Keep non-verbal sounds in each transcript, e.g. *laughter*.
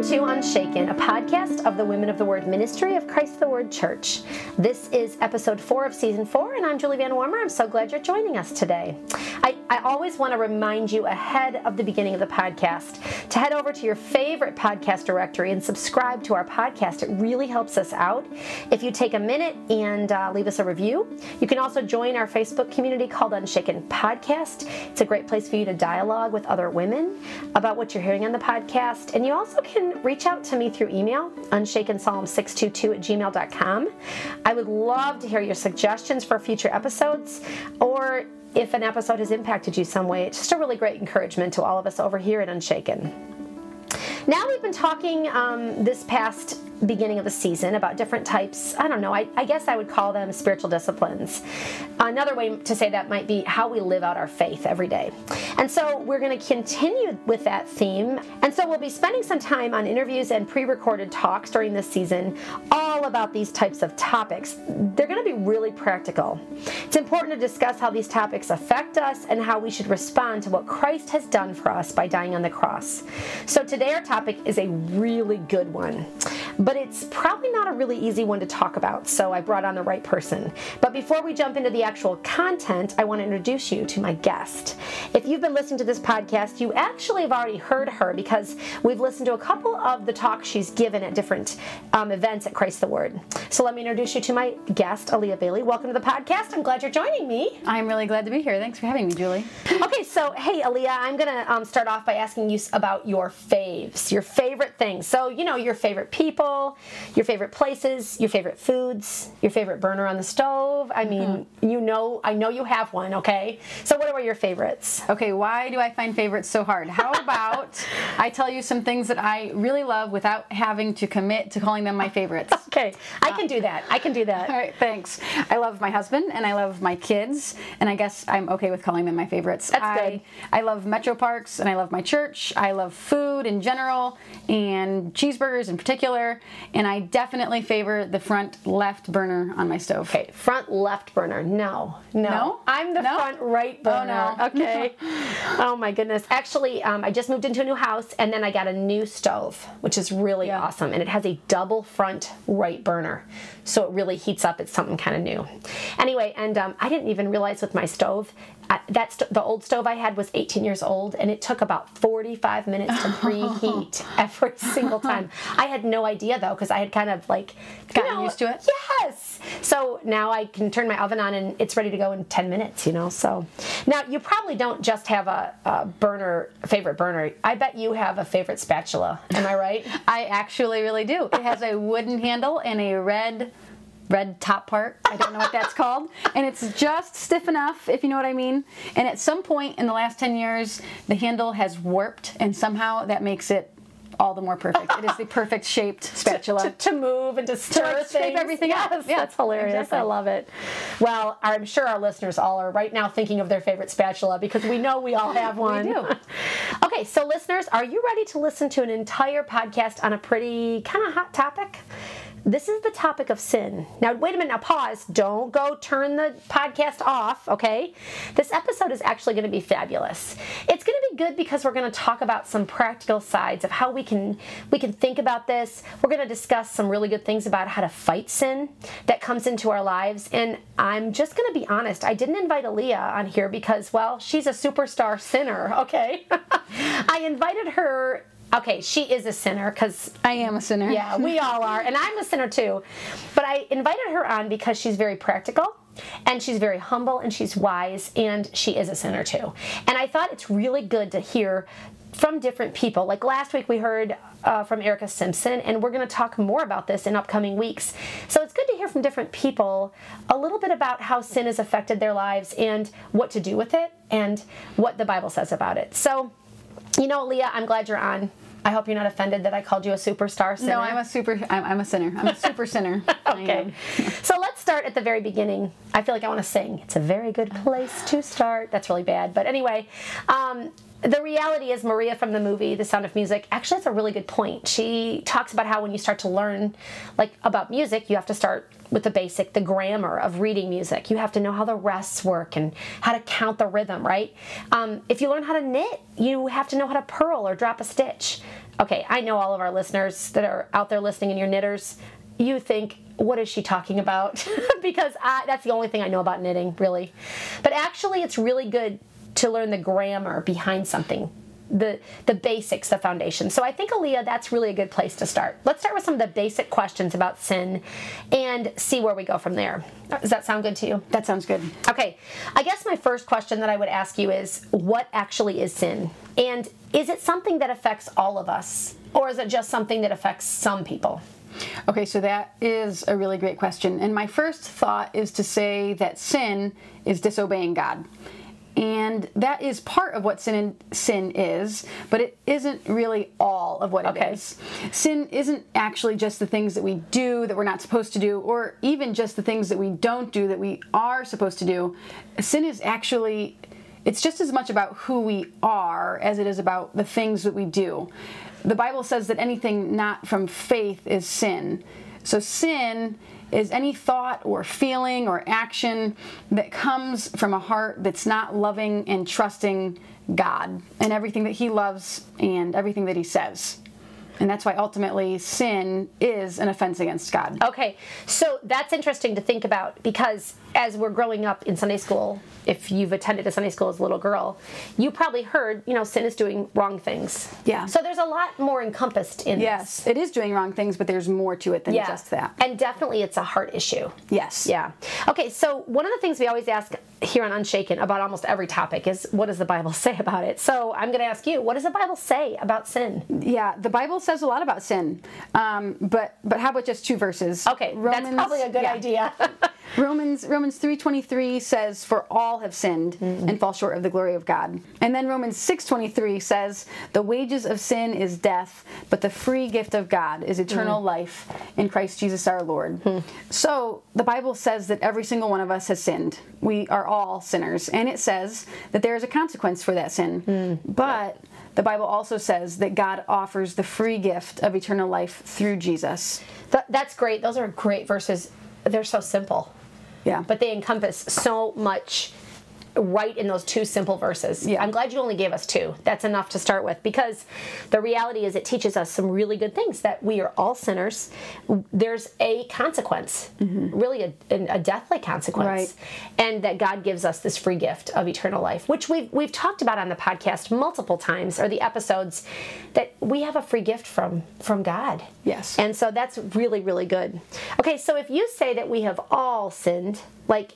Welcome to Unshaken, a podcast of the Women of the Word Ministry of Christ the Word Church. This is episode four of season four, and I'm Julie Van Warmer. I'm so glad you're joining us today. I, I always want to remind you ahead of the beginning of the podcast to head over to your favorite podcast directory and subscribe to our podcast. It really helps us out. If you take a minute and uh, leave us a review, you can also join our Facebook community called Unshaken Podcast. It's a great place for you to dialogue with other women about what you're hearing on the podcast. And you also can reach out to me through email, unshakenpsalm622 at gmail.com. I would love to hear your suggestions for future episodes or if an episode has impacted you some way. It's just a really great encouragement to all of us over here at Unshaken. Now we've been talking um, this past beginning of the season about different types. I don't know, I, I, guess I would call them spiritual disciplines. Another way to say that might be how we live out our faith every day. And so we're going to continue with that theme. And so we'll be spending some time on interviews and pre recorded talks during this season, all about these types of topics. They're going to be really practical. It's important to discuss how these topics affect us and how we should respond to what Christ has done for us by dying on the cross. So today our topic is a really good one. But it's probably not a really easy one to talk about, so I brought on the right person. But before we jump into the actual content, I want to introduce you to my guest. If you've been listening to this podcast, you actually have already heard her because we've listened to a couple of the talks she's given at different um, events at Christ the Word. So let me introduce you to my guest, Aaliyah Bailey. Welcome to the podcast. I'm glad you're joining me. I'm really glad to be here. Thanks for having me, Julie. okay, so hey, Aaliyah, I'm going to um, start off by asking you about your faves, your favorite things. So, you know, your favorite people your favorite places, your favorite foods, your favorite burner on the stove. I mean, mm-hmm. you know, I know you have one, okay? So, what are your favorites? Okay, why do I find favorites so hard? How about I tell you some things that I really love without having to commit to calling them my favorites? *laughs* okay, I can do that. I can do that. All right, thanks. I love my husband and I love my kids, and I guess I'm okay with calling them my favorites. That's I, good. I love Metro Parks and I love my church. I love food in general and cheeseburgers in particular and I definitely favor the front left burner on my stove. Okay, front left burner. No, no. No? I'm the no? front right burner. Oh, no. *laughs* Okay. oh, my goodness. Actually, um, I just moved into a new house and then I got a new stove, which is really yeah. awesome. And it has a double front right burner. So it really heats up. It's something kind of new. Anyway, and um, I didn't even realize with my stove that's the old stove I had was 18 years old, and it took about 45 minutes to *laughs* preheat every single time. I had no idea though, because I had kind of like gotten know, used to it. Yes. So now I can turn my oven on, and it's ready to go in 10 minutes. You know. So now you probably don't just have a, a burner favorite burner. I bet you have a favorite spatula. Am I right? I actually really do. It has a wooden handle and a red red top part. I don't know what that's called. And it's just stiff enough, if you know what I mean. And at some point in the last 10 years, the handle has warped, and somehow that makes it all the more perfect. it is the perfect shaped *laughs* spatula to, to, to move and to stir to like, everything yes, else. Yeah, that's hilarious. Exactly. I love it. Well, I'm sure our listeners all are right now thinking of their favorite spatula because we know we all have *laughs* one. we do. *laughs* okay, so listeners, are you ready to listen to an entire podcast on a pretty kind of hot topic? This is the topic of sin. Now, wait a minute, now pause. Don't go turn the podcast off, okay? This episode is actually going to be fabulous. It's going to be good because we're going to talk about some practical sides of how we can we can think about this. We're going to discuss some really good things about how to fight sin that comes into our lives. And I'm just going to be honest, I didn't invite Aaliyah on here because well, she's a superstar sinner, okay? *laughs* I invited her okay, she is a sinner because I am a sinner. Yeah, we *laughs* all are, and I'm a sinner too. But I invited her on because she's very practical. And she's very humble and she's wise, and she is a sinner too. And I thought it's really good to hear from different people. Like last week, we heard uh, from Erica Simpson, and we're going to talk more about this in upcoming weeks. So it's good to hear from different people a little bit about how sin has affected their lives and what to do with it and what the Bible says about it. So you know, Leah, I'm glad you're on. I hope you're not offended that I called you a superstar sinner. No, I'm a super. I'm, I'm a sinner. I'm a super sinner. *laughs* okay. *laughs* so let's start at the very beginning. I feel like I want to sing. It's a very good place to start. That's really bad, but anyway. Um, the reality is Maria from the movie The Sound of Music actually has a really good point. She talks about how when you start to learn like about music, you have to start with the basic, the grammar of reading music. You have to know how the rests work and how to count the rhythm, right? Um, if you learn how to knit, you have to know how to purl or drop a stitch. okay, I know all of our listeners that are out there listening and your knitters, you think, what is she talking about? *laughs* because I, that's the only thing I know about knitting, really. But actually, it's really good to learn the grammar behind something. The, the basics, the foundation. So I think, Aaliyah, that's really a good place to start. Let's start with some of the basic questions about sin and see where we go from there. Does that sound good to you? That sounds good. Okay, I guess my first question that I would ask you is what actually is sin? And is it something that affects all of us? Or is it just something that affects some people? Okay, so that is a really great question. And my first thought is to say that sin is disobeying God. And that is part of what sin sin is, but it isn't really all of what Okay. it is. Sin isn't actually just the things that we do that we're not supposed to do, or even just the things that we don't do that we are supposed to do. Sin is actually it's just as much about who we are as it is about the things that we do. The Bible says that anything not from faith is sin. So sin is any thought or feeling or action that comes from a heart that's not loving and trusting God and everything that He loves and everything that He says. And that's why ultimately sin is an offense against God. Okay, so that's interesting to think about because as we're growing up in Sunday school, if you've attended a Sunday school as a little girl, you probably heard, you know, sin is doing wrong things. Yeah. So there's a lot more encompassed in Yes, it is doing wrong things, but there's more to it than. Yeah. just that. And definitely it's a heart issue. Yes. Yeah. Okay, so one of the things we always ask here on Unshaken about almost every topic is what does the Bible *laughs* say about it? So I'm going to ask you, what does the Bible say about sin? Yeah, the Bible says a lot about sin, um, but but how about just two verses? Okay, that's probably a good yeah. idea. *laughs* Romans Romans three twenty three says, "For all have sinned Mm-hmm. and fall short of the glory of God." And then Romans six twenty three says, "The wages of sin is death, but the free gift of God is eternal Mm. life in Christ Jesus our Lord." Hmm. So the Bible says that every single one of us has sinned. We are all sinners, and it says that there is a consequence for that sin. Hmm. But the Bible also says that God offers the free gift of eternal life through Jesus. Th- that's great. Those are great verses. They're so simple. Yeah. but they encompass so much right in those two simple verses. Yeah. I'm glad you only gave us two. That's enough to start with because the reality is it teaches us some really good things that we are all sinners. There's a consequence, mm-hmm. really a, a deathly consequence, Right. and that God gives us this free gift of eternal life, which we've we've talked about on the podcast multiple times or the episodes that we have a free gift from from God. Yes. And so that's really, really good. Okay, so if you say that we have all sinned, like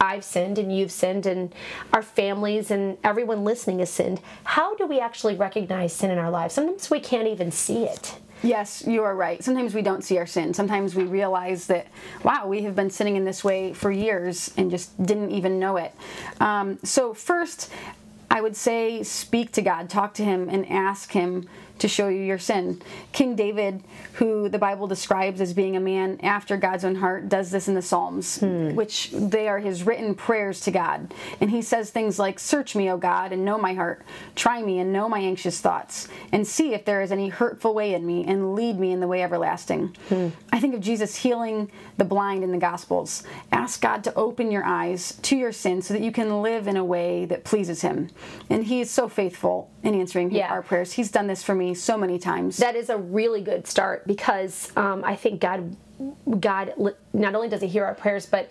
I've sinned and you've sinned and our families and everyone listening has sinned, how do we actually recognize sin in our lives? Sometimes we can't even see it. Yes, you are right. Sometimes we don't see our sin. Sometimes we realize that, wow, we have been sinning in this way for years and just didn't even know it. Um, so, first, I would say speak to God, talk to Him, and ask Him to show you your sin. King David, who the Bible describes as being a man after God's own heart, does this in the Psalms, hmm. which they are his written prayers to God. And he says things like, Search me, O God, and know my heart. Try me and know my anxious thoughts, and see if there is any hurtful way in me, and lead me in the way everlasting. Hmm. I think of Jesus healing the blind in the Gospels. Ask God to open your eyes to your sin so that you can live in a way that pleases him. And he is so faithful in answering Yeah. our prayers. He's done this for me so many times. That is a really good start because um, I think God, God not only does He hear our prayers, but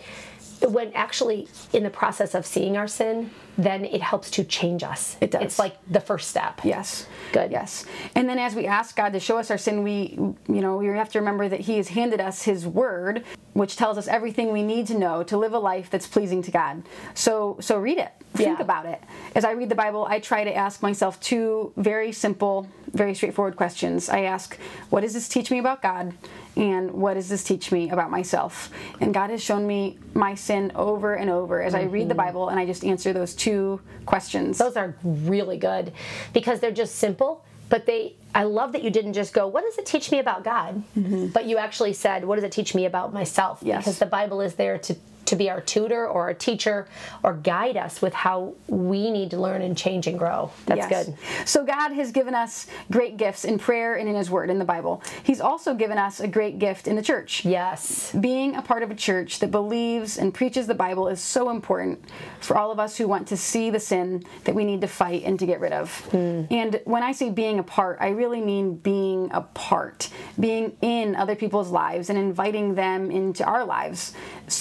when actually in the process of seeing our sin, then it helps to change us. It does. It's like the first step. Yes. Good. Yes. And then as we ask God to show us our sin, we, you know, we have to remember that He has handed us His Word, which tells us everything we need to know to live a life that's pleasing to God. So, so read it. Think Yeah. about it. As I read the Bible, I try to ask myself two very simple, very straightforward questions. I ask, what does this teach me about God? And what does this teach me about myself? And God has shown me my sin over and over as I read the mm-hmm. Bible and I just answer those two questions. Those are really good because they're just simple, but they I love that you didn't just go, what does it teach me about God? Mm-hmm. But you actually said, what does it teach me about myself? Yes. Because the Bible is there to to be our tutor or our teacher or guide us with how we need to learn and change and grow. That's Yes. good. So God has given us great gifts in prayer and in His Word in the Bible. He's also given us a great gift in the church. Yes. Being a part of a church that believes and preaches the Bible is so important for all of us who want to see the sin that we need to fight and to get rid of. Hmm. And when I say being a part, I really mean being a part, being in other people's lives and inviting them into our lives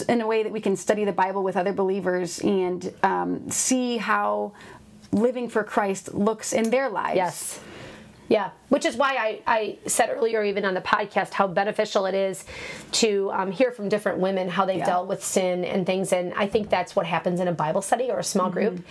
in a way that we can study the Bible with other believers and um, see how living for Christ looks in their lives. Yes. Yeah, which is why I, I said earlier, even on the podcast, how beneficial it is to um, hear from different women how they've Yeah. dealt with sin and things. And I think that's what happens in a Bible study or a small group,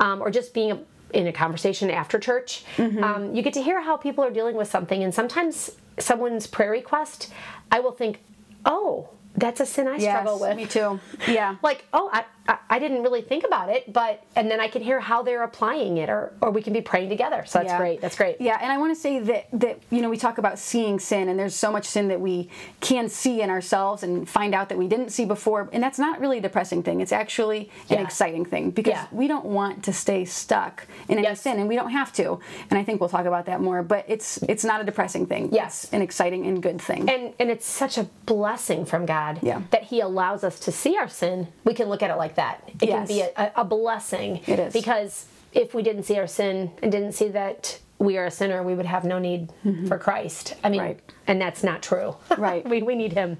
um, or just being a, in a conversation after church. Um, you get to hear how people are dealing with something. And sometimes someone's prayer request, I will think, oh, that's a sin I Yes, struggle with. me too. Yeah. *laughs* like oh I, I I didn't really think about it but and then i can hear how they're applying it or or we can be praying together so that's Yeah. great that's great Yeah, and I want to say that that you know we talk about seeing sin, and there's so much sin that we can see in ourselves and find out that we didn't see before, and that's not really a depressing thing. It's actually an Yeah. exciting thing because Yeah. we don't want to stay stuck in any Yes. sin, and we don't have to. And I think we'll talk about that more. But it's it's not a depressing thing. Yes. it's an exciting and good thing. and and it's such a blessing from god Yeah. that he allows us to see our sin we can look at it like that it can be a, a, a blessing It is. because if we didn't see our sin and didn't see that we are a sinner we would have no need for christ i mean Mm-hmm. Right. and that's not true *laughs* Right. we, we need him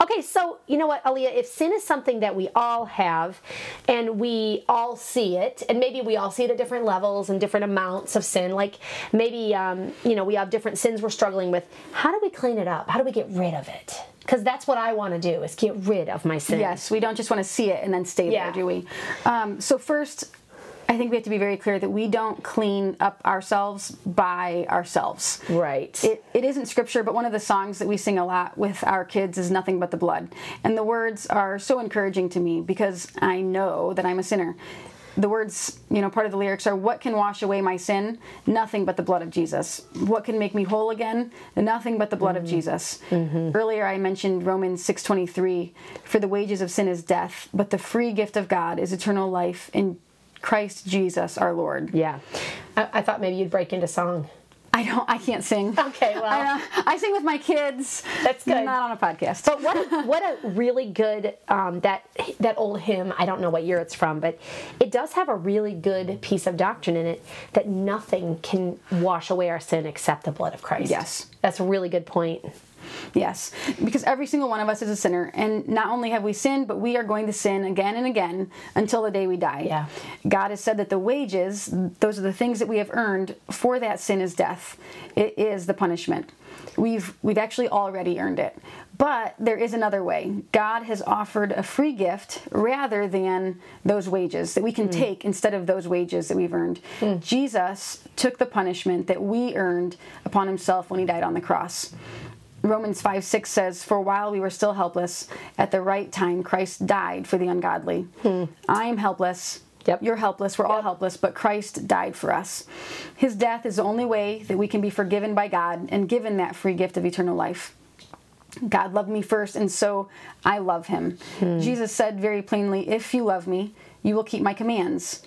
okay so you know what Aaliyah, if sin is something that we all have and we all see it and maybe we all see it at different levels and different amounts of sin like maybe um, you know we have different sins we're struggling with how do we clean it up how do we get rid of it because that's what i want to do is get rid of my sin Yes, we don't just want to see it and then stay Yeah. there, do we? Um, so first, I think we have to be very clear that we don't clean up ourselves by ourselves. right It, it isn't scripture, but one of the songs that we sing a lot with our kids is Nothing But the Blood. And the words are so encouraging to me because I know that I'm a sinner. The words, you know, part of the lyrics are What can wash away my sin? Nothing but the blood of Jesus. What can make me whole again? Nothing but the blood of mm-hmm. Jesus. Mm-hmm. Earlier I mentioned Romans 6:23, for the wages of sin is death, but the free gift of God is eternal life in Christ Jesus our Lord. yeah I, I thought maybe you'd break into song I don't. I can't sing. Okay, well. I, uh, I sing with my kids. That's good. Not on a podcast. But what a, what a really good um, that that old hymn. I don't know what year it's from, but it does have a really good piece of doctrine in it that nothing can wash away our sin except the blood of Christ. Yes. that's a really good point. Yes, because every single one of us is a sinner, and not only have we sinned, but we are going to sin again and again until the day we die. Yeah. God has said that the wages, those are the things that we have earned for that sin, is death. It is the punishment. We've we've actually already earned it. But there is another way. God has offered a free gift rather than those wages that we can hmm. take instead of those wages that we've earned. Hmm. Jesus took the punishment that we earned upon himself when he died on the cross. Romans 5 6 says, For while we were still helpless, at the right time Christ died for the ungodly. Hmm. I am helpless. Yep. You're helpless. We're all helpless, but Christ died for us. His death is the only way that we can be forgiven by God and given that free gift of eternal life. God loved me first, and so I love him. Hmm. Jesus said very plainly, If you love me, you will keep my commands.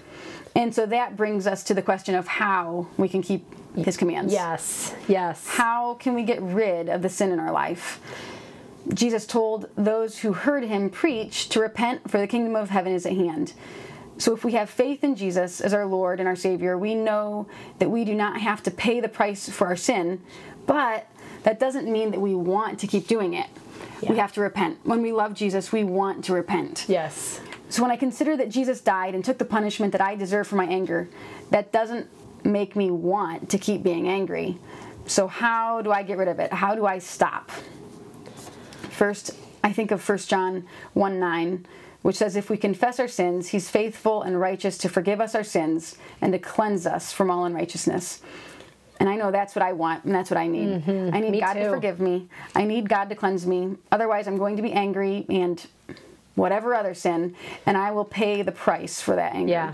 And so that brings us to the question of how we can keep his commands. Yes, yes. How can we get rid of the sin in our life? Jesus told those who heard him preach to repent, for the kingdom of heaven is at hand. So, if we have faith in Jesus as our Lord and our Savior, we know that we do not have to pay the price for our sin, but that doesn't mean that we want to keep doing it. We have to repent. When we love Jesus, we want to repent. Yes. So when I consider that Jesus died and took the punishment that I deserve for my anger, that doesn't make me want to keep being angry. So how do I get rid of it? How do I stop? First, I think of 1 John 1 9, which says, If we confess our sins, he's faithful and righteous to forgive us our sins and to cleanse us from all unrighteousness. And I know that's what I want and that's what I need. Mm-hmm. I need Me God to forgive me. I need God to cleanse me. Otherwise, I'm going to be angry and whatever other sin, and I will pay the price for that anger. Yeah.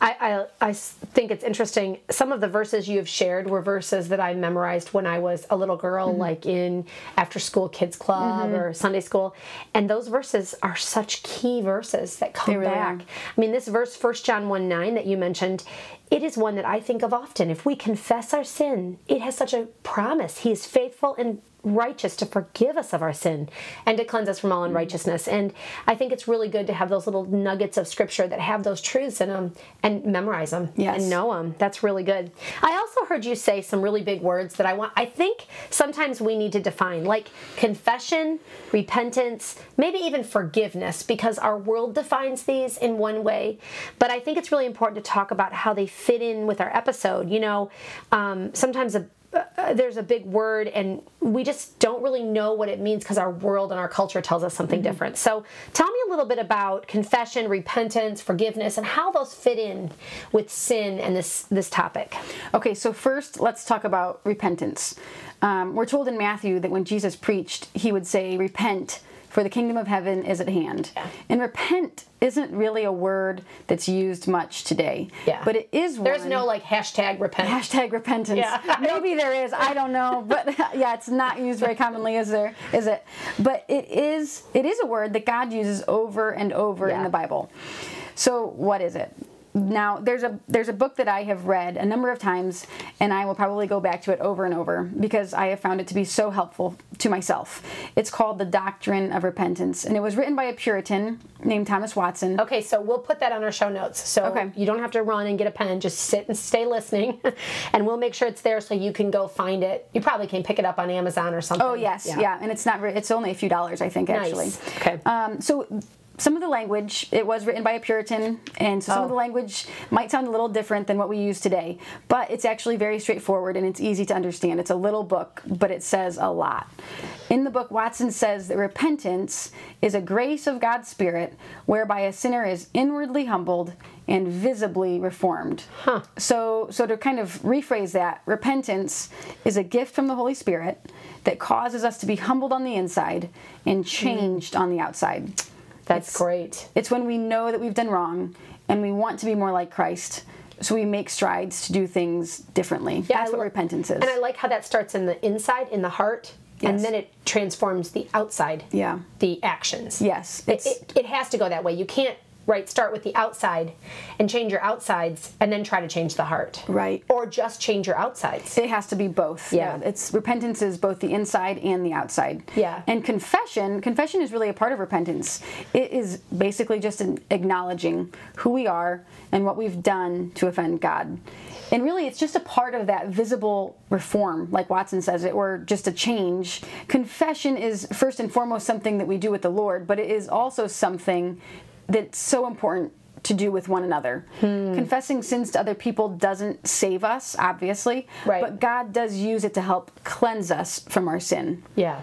I, I, I think it's interesting. Some of the verses you have shared were verses that I memorized when I was a little girl, mm-hmm. like in after school kids club mm-hmm. or Sunday school. And those verses are such key verses that come really back. are. I mean, this verse, 1 John 1 9, that you mentioned, it is one that I think of often. If we confess our sin, it has such a promise. He is faithful and righteous to forgive us of our sin and to cleanse us from all unrighteousness. And I think it's really good to have those little nuggets of scripture that have those truths in them and memorize them Yes. and know them. That's really good. I also heard you say some really big words that I want I think sometimes we need to define like confession, repentance, maybe even forgiveness because our world defines these in one way. But I think it's really important to talk about how they fit in with our episode. You know, um, sometimes a uh, there's a big word and we just don't really know what it means because our world and our culture tells us something different. So tell me a little bit about confession, repentance, forgiveness and how those fit in with sin and this this topic. Okay, so first let's talk about repentance. Um, we're told in Matthew that when Jesus preached, he would say, Repent, for the kingdom of heaven is at hand. And repent isn't really a word that's used much today. Yeah. But it is one. There's no like hashtag repent. Hashtag repentance. Yeah. *laughs* Maybe there is. I don't know, but *laughs* yeah, it's not used very commonly, is there? Is it? But it is. It is a word that God uses over and over in the Bible. So what is it? Now there's a there's a book that I have read a number of times, and I will probably go back to it over and over because I have found it to be so helpful to myself. It's called The Doctrine of Repentance, and it was written by a Puritan named Thomas Watson. Okay, so we'll put that on our show notes. So Okay. you don't have to run and get a pen. Just sit and stay listening, *laughs* and we'll make sure it's there so you can go find it. You probably can pick it up on Amazon or something. Oh yes, yeah. yeah. and it's not. It's only a few dollars, I think, actually. Nice. Okay. Um, so some of the language it was written by a Puritan, and so some of Oh. the language might sound a little different than what we use today, but it's actually very straightforward and it's easy to understand. It's a little book, but it says a lot. In the book, Watson says that repentance is a grace of God's Spirit whereby a sinner is inwardly humbled and visibly reformed. Huh. So, so to kind of rephrase that, repentance is a gift from the Holy Spirit that causes us to be humbled on the inside and hmm. changed on the outside. That's It's- great. It's when we know that we've done wrong and we want to be more like Christ, so we make strides to do things differently. Yeah, That's what repentance is. And I like how that starts in the inside, in the heart, and then it transforms the outside. Yeah. The actions. yes, It, it, it has to go that way. You can't right start with the outside and change your outsides and then try to change the heart. Right. Or just change your outsides. it has to be both. Yeah. It's repentance is both the inside and the outside. Yeah. And confession, confession is really a part of repentance. It is basically just an acknowledging who we are and what we've done to offend God. And really it's just a part of that visible reform, like Watson says it, or just a change. Confession is first and foremost something that we do with the Lord, but it is also something that's so important to do with one another. Hmm. Confessing sins to other people doesn't save us, obviously, Right. but God does use it to help cleanse us from our sin. Yeah.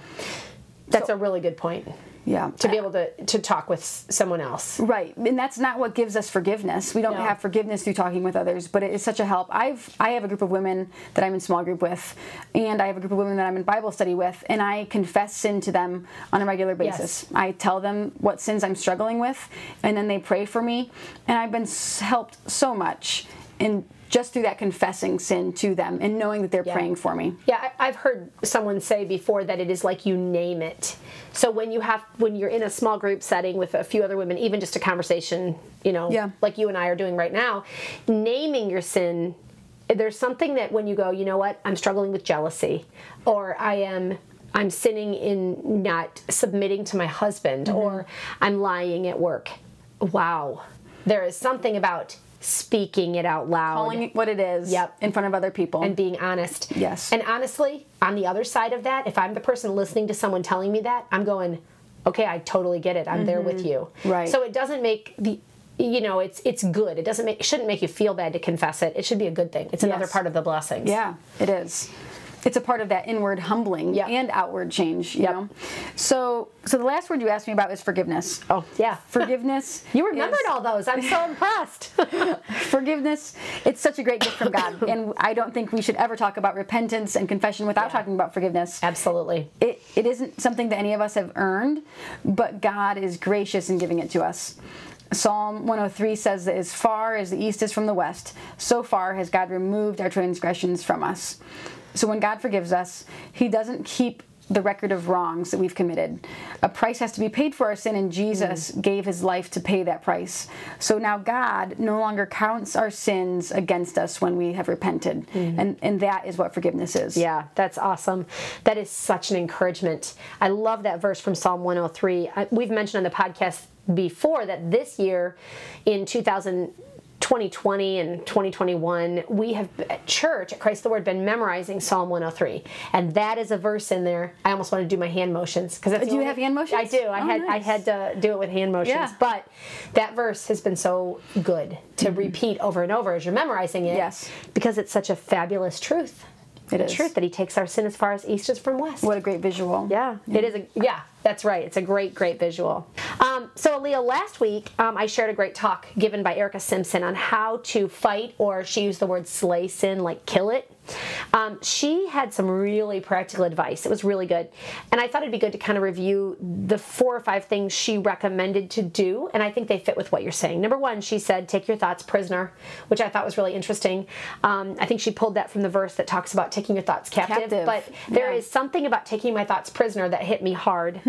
That's a really good point. Yeah. To be able to, to talk with someone else. Right, and that's not what gives us forgiveness. We don't No. have forgiveness through talking with others, but it is such a help. I've I have a group of women that I'm in small group with, and I have a group of women that I'm in Bible study with, and I confess sin to them on a regular basis. Yes. I tell them what sins I'm struggling with, and then they pray for me, and I've been helped so much in just through that confessing sin to them and knowing that they're Yeah. praying for me. Yeah, I, I've heard someone say before that it is like you name it. So when you have when you're in a small group setting with a few other women, even just a conversation, you know, Yeah. like you and I are doing right now, naming your sin. There's something that when you go, you know what, I'm struggling with jealousy, or I am. I'm sinning in not submitting to my husband, mm-hmm. or I'm lying at work. Wow. There is something about speaking it out loud Calling it what it is Yep. in front of other people. and being honest. Yes. And honestly, on the other side of that, if I'm the person listening to someone telling me that, I'm going, okay, I totally get it. I'm there with you. Mm-hmm. Right. So it doesn't make the you know, it's it's good. It doesn't make it shouldn't make you feel bad to confess it. It should be a good thing. It's another Yes. part of the blessings. Yeah, it is. It's a part of that inward humbling Yep. and outward change. You Yep. know, so so the last word you asked me about is forgiveness. Oh, yeah. *laughs* Forgiveness. You remembered is- all those. I'm so impressed. *laughs* *laughs* forgiveness it's such a great gift from god and i don't think we should ever talk about repentance and confession without Yeah. talking about forgiveness Absolutely. it, it isn't something that any of us have earned but god is gracious in giving it to us psalm 103 says that as far as the east is from the west so far has god removed our transgressions from us so when god forgives us he doesn't keep the record of wrongs that we've committed. A price has to be paid for our sin, and Jesus mm. gave his life to pay that price. So now God no longer counts our sins against us when we have repented. Mm. And, and that is what forgiveness is. Yeah, that's awesome. That is such an encouragement. I love that verse from Psalm 103. I, we've mentioned on the podcast before that this year in 2000 2020 and 2021 we have at church at christ the word been memorizing psalm 103 and that is a verse in there i almost want to do my hand motions because Do you have hand motions? i do i Oh, had i had to do it with hand motions Yeah. but that verse has been so good to mm-hmm. repeat over and over as you're memorizing it Yes. because it's such a fabulous truth It the is. truth that he takes our sin as far as east is from west. What a great visual. Yeah, it is. A, yeah, that's right. It's a great, great visual. Um, so, Leah, last week um, I shared a great talk given by Erica Simpson on how to fight, or she used the word slay sin, like kill it. Um, she had some really practical advice. It was really good. And I thought it'd be good to kind of review the four or five things she recommended to do. And I think they fit with what you're saying. Number one, she said, take your thoughts prisoner, which I thought was really interesting. Um, I think she pulled that from the verse that talks about taking your thoughts captive. Captive. But there is Yeah. something about taking my thoughts prisoner that hit me hard.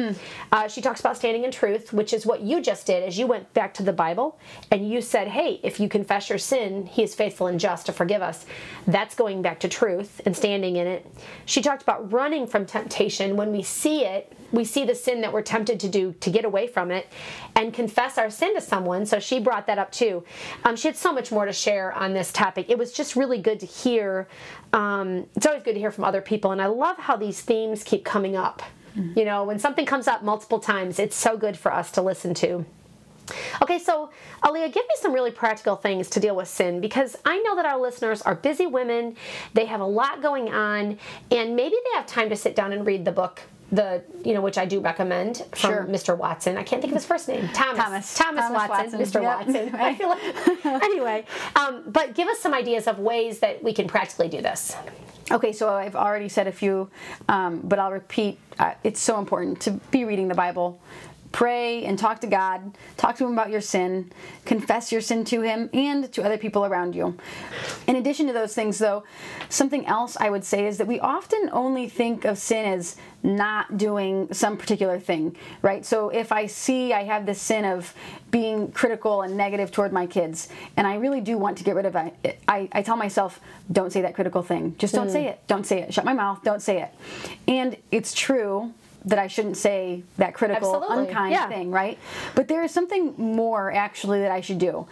Uh, she talks about standing in truth, which is what you just did as you went back to the Bible and you said, hey, if you confess your sin, he is faithful and just to forgive us. That's going back to truth and standing in it. She talked about running from temptation. When we see it, we see the sin that we're tempted to do to get away from it and confess our sin to someone. So she brought that up too. Um, she had so much more to share on this topic. It was just really good to hear. Um, it's always good to hear from other people. And I love how these themes keep coming up. Mm-hmm. You know, when something comes up multiple times, it's so good for us to listen to. Okay, so Aaliyah, give me some really practical things to deal with sin because I know that our listeners are busy women. They have a lot going on, and maybe they have time to sit down and read the book. The you know which I do recommend from Sure. Mr. Watson. I can't think of his first name. Thomas. Thomas. Thomas, Thomas Watson. Watson. Mr. Yep. Watson. *laughs* I feel like *laughs* anyway. Um, but give us some ideas of ways that we can practically do this. Okay, so I've already said a few, um, but I'll repeat. Uh, it's so important to be reading the Bible. Pray and talk to God. Talk to Him about your sin. Confess your sin to Him and to other people around you. In addition to those things, though, something else I would say is that we often only think of sin as not doing some particular thing, right? So if I see I have this sin of being critical and negative toward my kids, and I really do want to get rid of it, I, I tell myself, don't say that critical thing. Just don't hmm. say it. Don't say it. Shut my mouth. Don't say it. And it's true that I shouldn't say that critical, Absolutely. unkind Yeah. thing, right? But there is something more actually that I should do.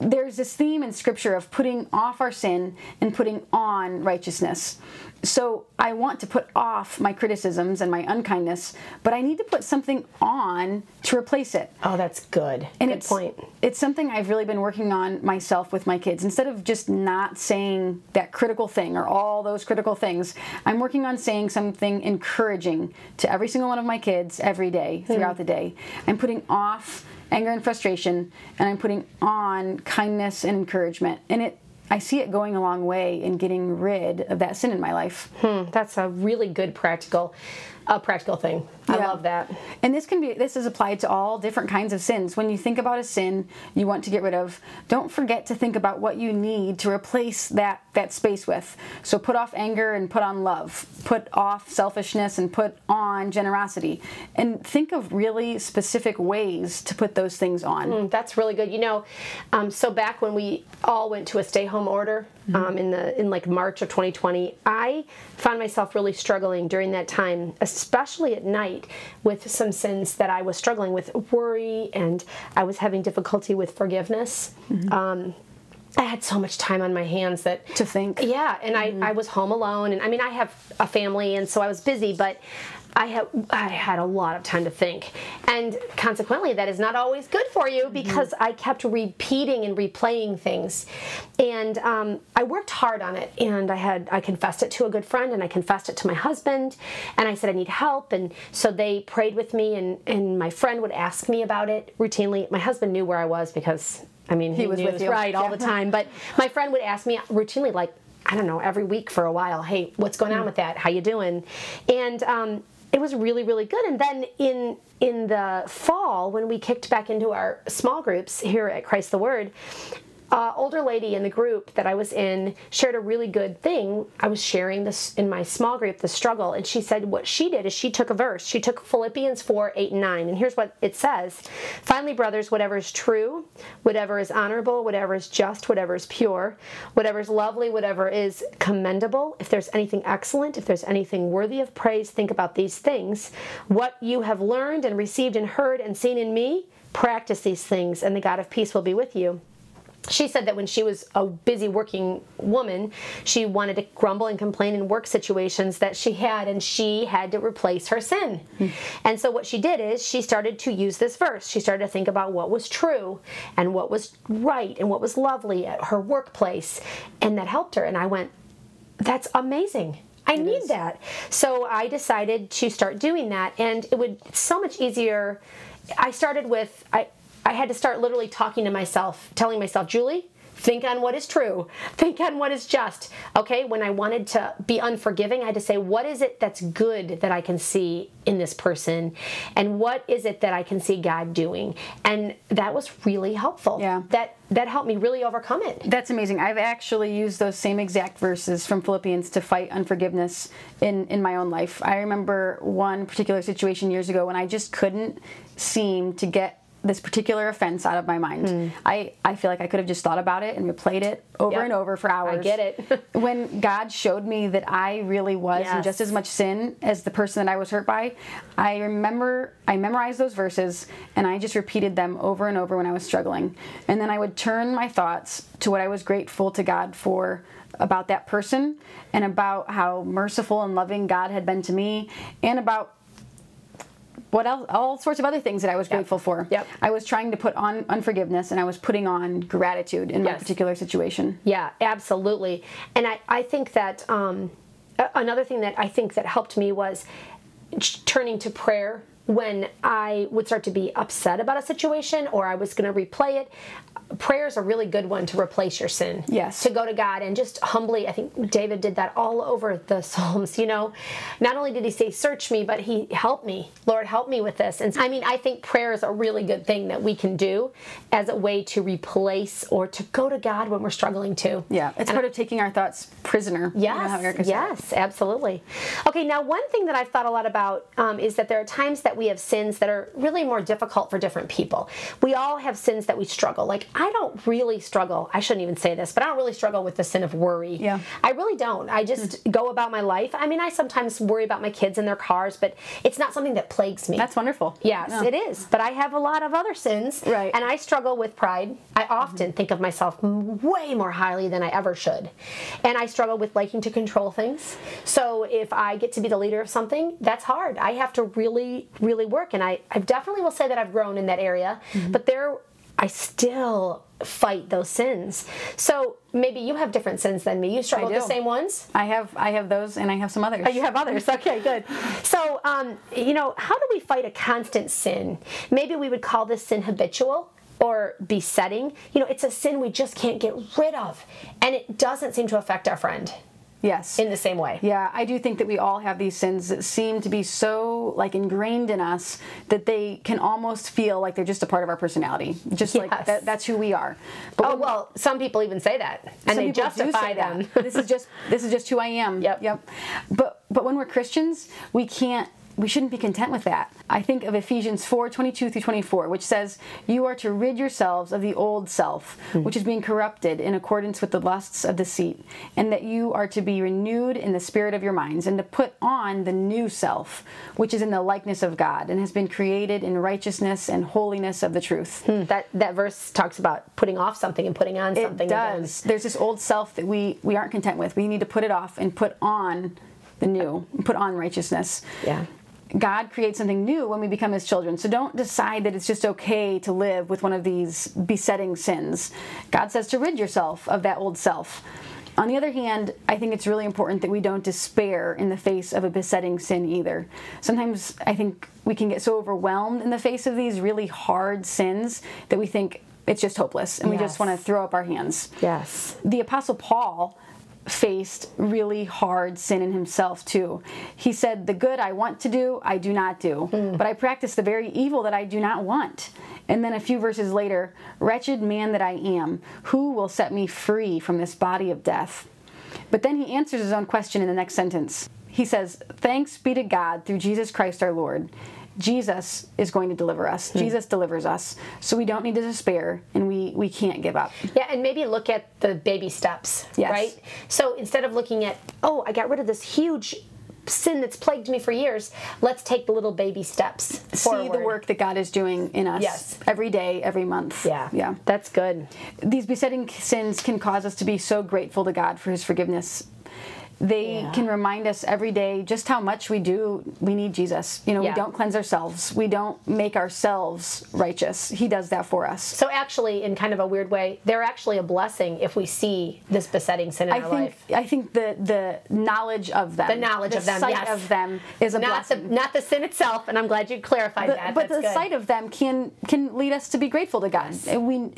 There's this theme in scripture of putting off our sin and putting on righteousness. So I want to put off my criticisms and my unkindness, but I need to put something on to replace it. Oh, that's good. And good it's, point. It's something I've really been working on myself with my kids. Instead of just not saying that critical thing or all those critical things, I'm working on saying something encouraging to every single one of my kids every day throughout hmm. the day. I'm putting off anger and frustration and I'm putting on kindness and encouragement. And it I see it going a long way in getting rid of that sin in my life. Hmm, that's a really good practical, a practical thing. I love that. And this can be this is applied to all different kinds of sins. When you think about a sin you want to get rid of, don't forget to think about what you need to replace that that space with. So put off anger and put on love. Put off selfishness and put on generosity. And think of really specific ways to put those things on. Mm, That's really good. You know, um, so back when we all went to a stay-home order um, in the in like March of 2020, I found myself really struggling during that time, especially at night, with some sins that I was struggling with, worry, and I was having difficulty with forgiveness. Um, I had so much time on my hands that To think. yeah, and I, I was home alone, and I mean I have a family, and so I was busy, but I had I had a lot of time to think, and consequently, that is not always good for you because I kept repeating and replaying things, and um, I worked hard on it. And I had I confessed it to a good friend, and I confessed it to my husband, and I said I need help, and so they prayed with me, and and my friend would ask me about it routinely. My husband knew where I was because I mean he, was knew with you. right all the time, but my friend would ask me routinely like. I don't know, every week for a while. Hey, what's going on with that? How you doing? And um, it was really, really good. And then in in the fall, when we kicked back into our small groups here at Christ the Word, uh, older lady in the group that I was in shared a really good thing. I was sharing this in my small group, the struggle, and she said what she did is she took a verse. She took Philippians 4, 8, and 9. And here's what it says Finally, brothers, whatever is true, whatever is honorable, whatever is just, whatever is pure, whatever is lovely, whatever is commendable, if there's anything excellent, if there's anything worthy of praise, think about these things. What you have learned and received and heard and seen in me, practice these things, and the God of peace will be with you she said that when she was a busy working woman, she wanted to grumble and complain in work situations that she had, and she had to replace her sin. And so, what she did is she started to use this verse. She started to think about what was true and what was right and what was lovely at her workplace, and that helped her. And I went, That's amazing. I need that. So I decided to start doing that, and it would so much easier. I started with I I had to start literally talking to myself, telling myself, Julie, think on what is true, think on what is just. Okay, when I wanted to be unforgiving, I had to say, what is it that's good that I can see in this person, and what is it that I can see God doing? And that was really helpful. Yeah. that that helped me really overcome it. That's amazing. I've actually used those same exact verses from Philippians to fight unforgiveness in, in my own life. I remember one particular situation years ago when I just couldn't seem to get this particular offense out of my mind. Hmm. I, I feel like I could have just thought about it and replayed it over Yep. and over for hours. I get it. *laughs* when God showed me that I really was in just as much sin as the person that I was hurt by, I remember I memorized those verses and I just repeated them over and over when I was struggling. And then I would turn my thoughts to what I was grateful to God for about that person and about how merciful and loving God had been to me and about what else all sorts of other things that I was grateful for. Yep. I was trying to put on unforgiveness and I was putting on gratitude in my particular situation. Yeah, absolutely. And I, I think that um, another thing that I think that helped me was turning to prayer when I would start to be upset about a situation or I was going to replay it. Prayer is a really good one to replace your sin. Yes. To go to God and just humbly, I think David did that all over the *laughs* Psalms, you know. Not only did he say, Search me, but he helped me. Lord, help me with this. And I mean, I think prayer is a really good thing that we can do as a way to replace or to go to God when we're struggling too. Yeah, it's part of taking our thoughts prisoner. You know Yes, yes, absolutely. Okay, now one thing that I've thought a lot about um, is that there are times that we have sins that are really more difficult for different people. We all have sins that we struggle. Like I don't really struggle. I shouldn't even say this, but I don't really struggle with the sin of worry. Yeah. I really don't. I just mm-hmm. go about my life. I mean, I sometimes worry about my kids and their cars, but it's not something that plagues me. That's wonderful. Yes, Yeah. it is. But I have a lot of other sins. Right. And I struggle with pride. I often mm-hmm. think of myself way more highly than I ever should. And I struggle with liking to control things. So if I get to be the leader of something, that's hard. I have to really, really work. And I, I definitely will say that I've grown in that area. Mm-hmm. But there, I still fight those sins. So maybe you have different sins than me. You struggle with the same ones? I have I have those and I have some others. Oh, you have others. *laughs* Okay, good. So, um, you know, how do we fight a constant sin? Maybe we would call this sin habitual or besetting. You know, it's a sin we just can't get rid of, and it doesn't seem to affect our friend yes. in the same way. yeah, I do think that we all have these sins that seem to be so like ingrained in us that they can almost feel like they're just a part of our personality. Just like that, that's who we are. But Oh well, some people even say that, and they justify them. that. this is just this is just who I am. *laughs* Yep. Yep. But but when we're Christians, we can't we shouldn't be content with that. I think of Ephesians 4, 22 through 24, which says, You are to rid yourselves of the old self, Hmm. which is being corrupted in accordance with the lusts of deceit, and that you are to be renewed in the spirit of your minds, and to put on the new self, which is in the likeness of God, and has been created in righteousness and holiness of the truth. that that verse talks about putting off something and putting on It something. again. does. There's this old self that we we aren't content with. We need to put it off and put on the new, put on righteousness. Yeah. God creates something new when we become His children. So don't decide that it's just okay to live with one of these besetting sins. God says to rid yourself of that old self. On the other hand, I think it's really important that we don't despair in the face of a besetting sin either. Sometimes I think we can get so overwhelmed in the face of these really hard sins that we think it's just hopeless and we just want to throw up our hands. Yes. The Apostle Paul faced really hard sin in himself too. He said, The good I want to do, I do not do, hmm. but I practice the very evil that I do not want. And then a few verses later, Wretched man that I am, who will set me free from this body of death? But then he answers his own question in the next sentence. He says, Thanks be to God through Jesus Christ our Lord. Jesus is going to deliver us. Hmm. Jesus delivers us. So we don't need to despair and we, we can't give up. Yeah, and maybe look at the baby steps, Yes. right? So instead of looking at, oh, I got rid of this huge sin that's plagued me for years, let's take the little baby steps See the work that God is doing in us Yes. every day, every month. Yeah. Yeah. That's good. These besetting sins can cause us to be so grateful to God for his forgiveness. They Yeah. can remind us every day just how much we do we need Jesus. You know, Yeah. we don't cleanse ourselves. We don't make ourselves righteous. He does that for us. So actually, in kind of a weird way, they're actually a blessing if we see this besetting sin in I our think life. I think the the knowledge of them, The knowledge the of them, sight yes. of them is a Not the blessing. not the sin itself, and I'm glad you clarified The- that. but That's the good. sight of them can can lead us to be grateful to God. And We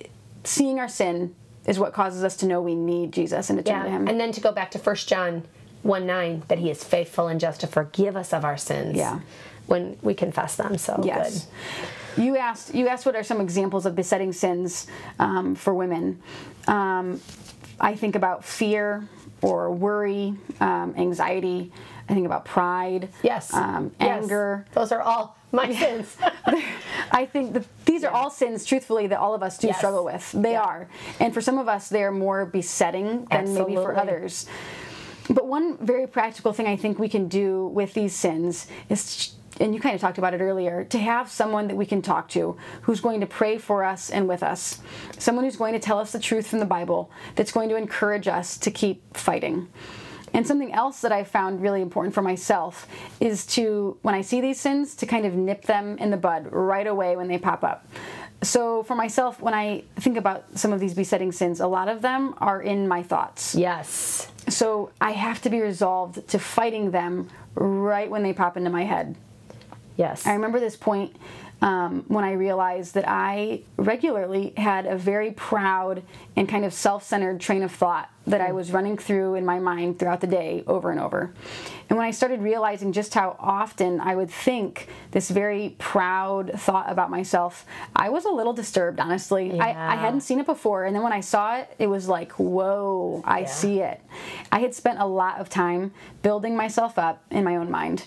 seeing our sin is what causes us to know we need Jesus and to turn yeah, to Him. and then to go back to 1 John 1 9, that he is faithful and just to forgive us of our sins Yeah. when we confess them. So Yes. good. You asked. You asked what are some examples of besetting sins um, for women. Um, I think about fear or worry, um, anxiety. I think about pride. Yes. Um, Yes. anger. Those are all my sins. *laughs* I think that these are all sins, truthfully, that all of us do Yes. struggle with. They Yeah. are, and for some of us, they are more besetting than maybe for others. But one very practical thing I think we can do with these sins is, and you kind of talked about it earlier, to have someone that we can talk to who's going to pray for us and with us. Someone who's going to tell us the truth from the Bible, that's going to encourage us to keep fighting. And something else that I found really important for myself is to, when I see these sins, to kind of nip them in the bud right away when they pop up. So for myself, when I think about some of these besetting sins, a lot of them are in my thoughts. yes. So I have to be resolved to fighting them right when they pop into my head. Yes. I remember this point um, when I realized that I regularly had a very proud and kind of self centered train of thought that I was running through in my mind throughout the day over and over. And when I started realizing just how often I would think this very proud thought about myself, I was a little disturbed, honestly. I, I hadn't seen it before. And then when I saw it, it was like, whoa, I Yeah. see it. I had spent a lot of time building myself up in my own mind.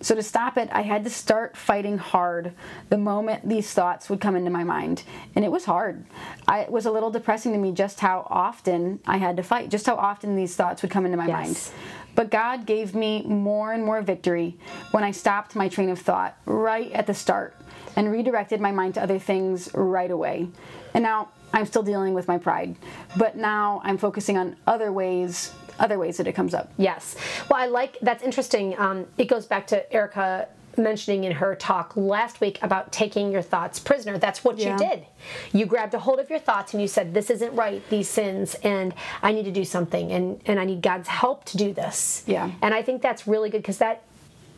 So to stop it, I had to start fighting hard the moment these thoughts would come into my mind. And it was hard. I, it was a little depressing to me just how often I had to fight, just how often these thoughts would come into my Yes. mind. But God gave me more and more victory when I stopped my train of thought right at the start and redirected my mind to other things right away. And now I'm still dealing with my pride, but now I'm focusing on other ways, other ways that it comes up. Yes. Well, I like that's interesting. Um, it goes back to Erica mentioning in her talk last week about taking your thoughts prisoner. That's what Yeah. you did. You grabbed a hold of your thoughts and you said, "This isn't right. These sins, and I need to do something, and and I need God's help to do this." Yeah. And I think that's really good because that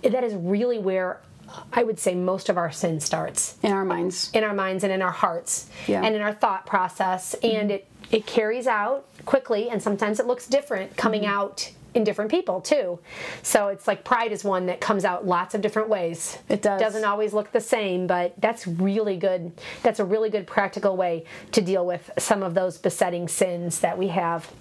that is really where I would say most of our sin starts In our minds. in our minds and in our hearts Yeah. and in our thought process and it it carries out quickly and sometimes it looks different coming Mm-hmm. out in different people too. So it's like pride is one that comes out lots of different ways. It does. doesn't always look the same but that's really good. That's a really good practical way to deal with some of those besetting sins that we have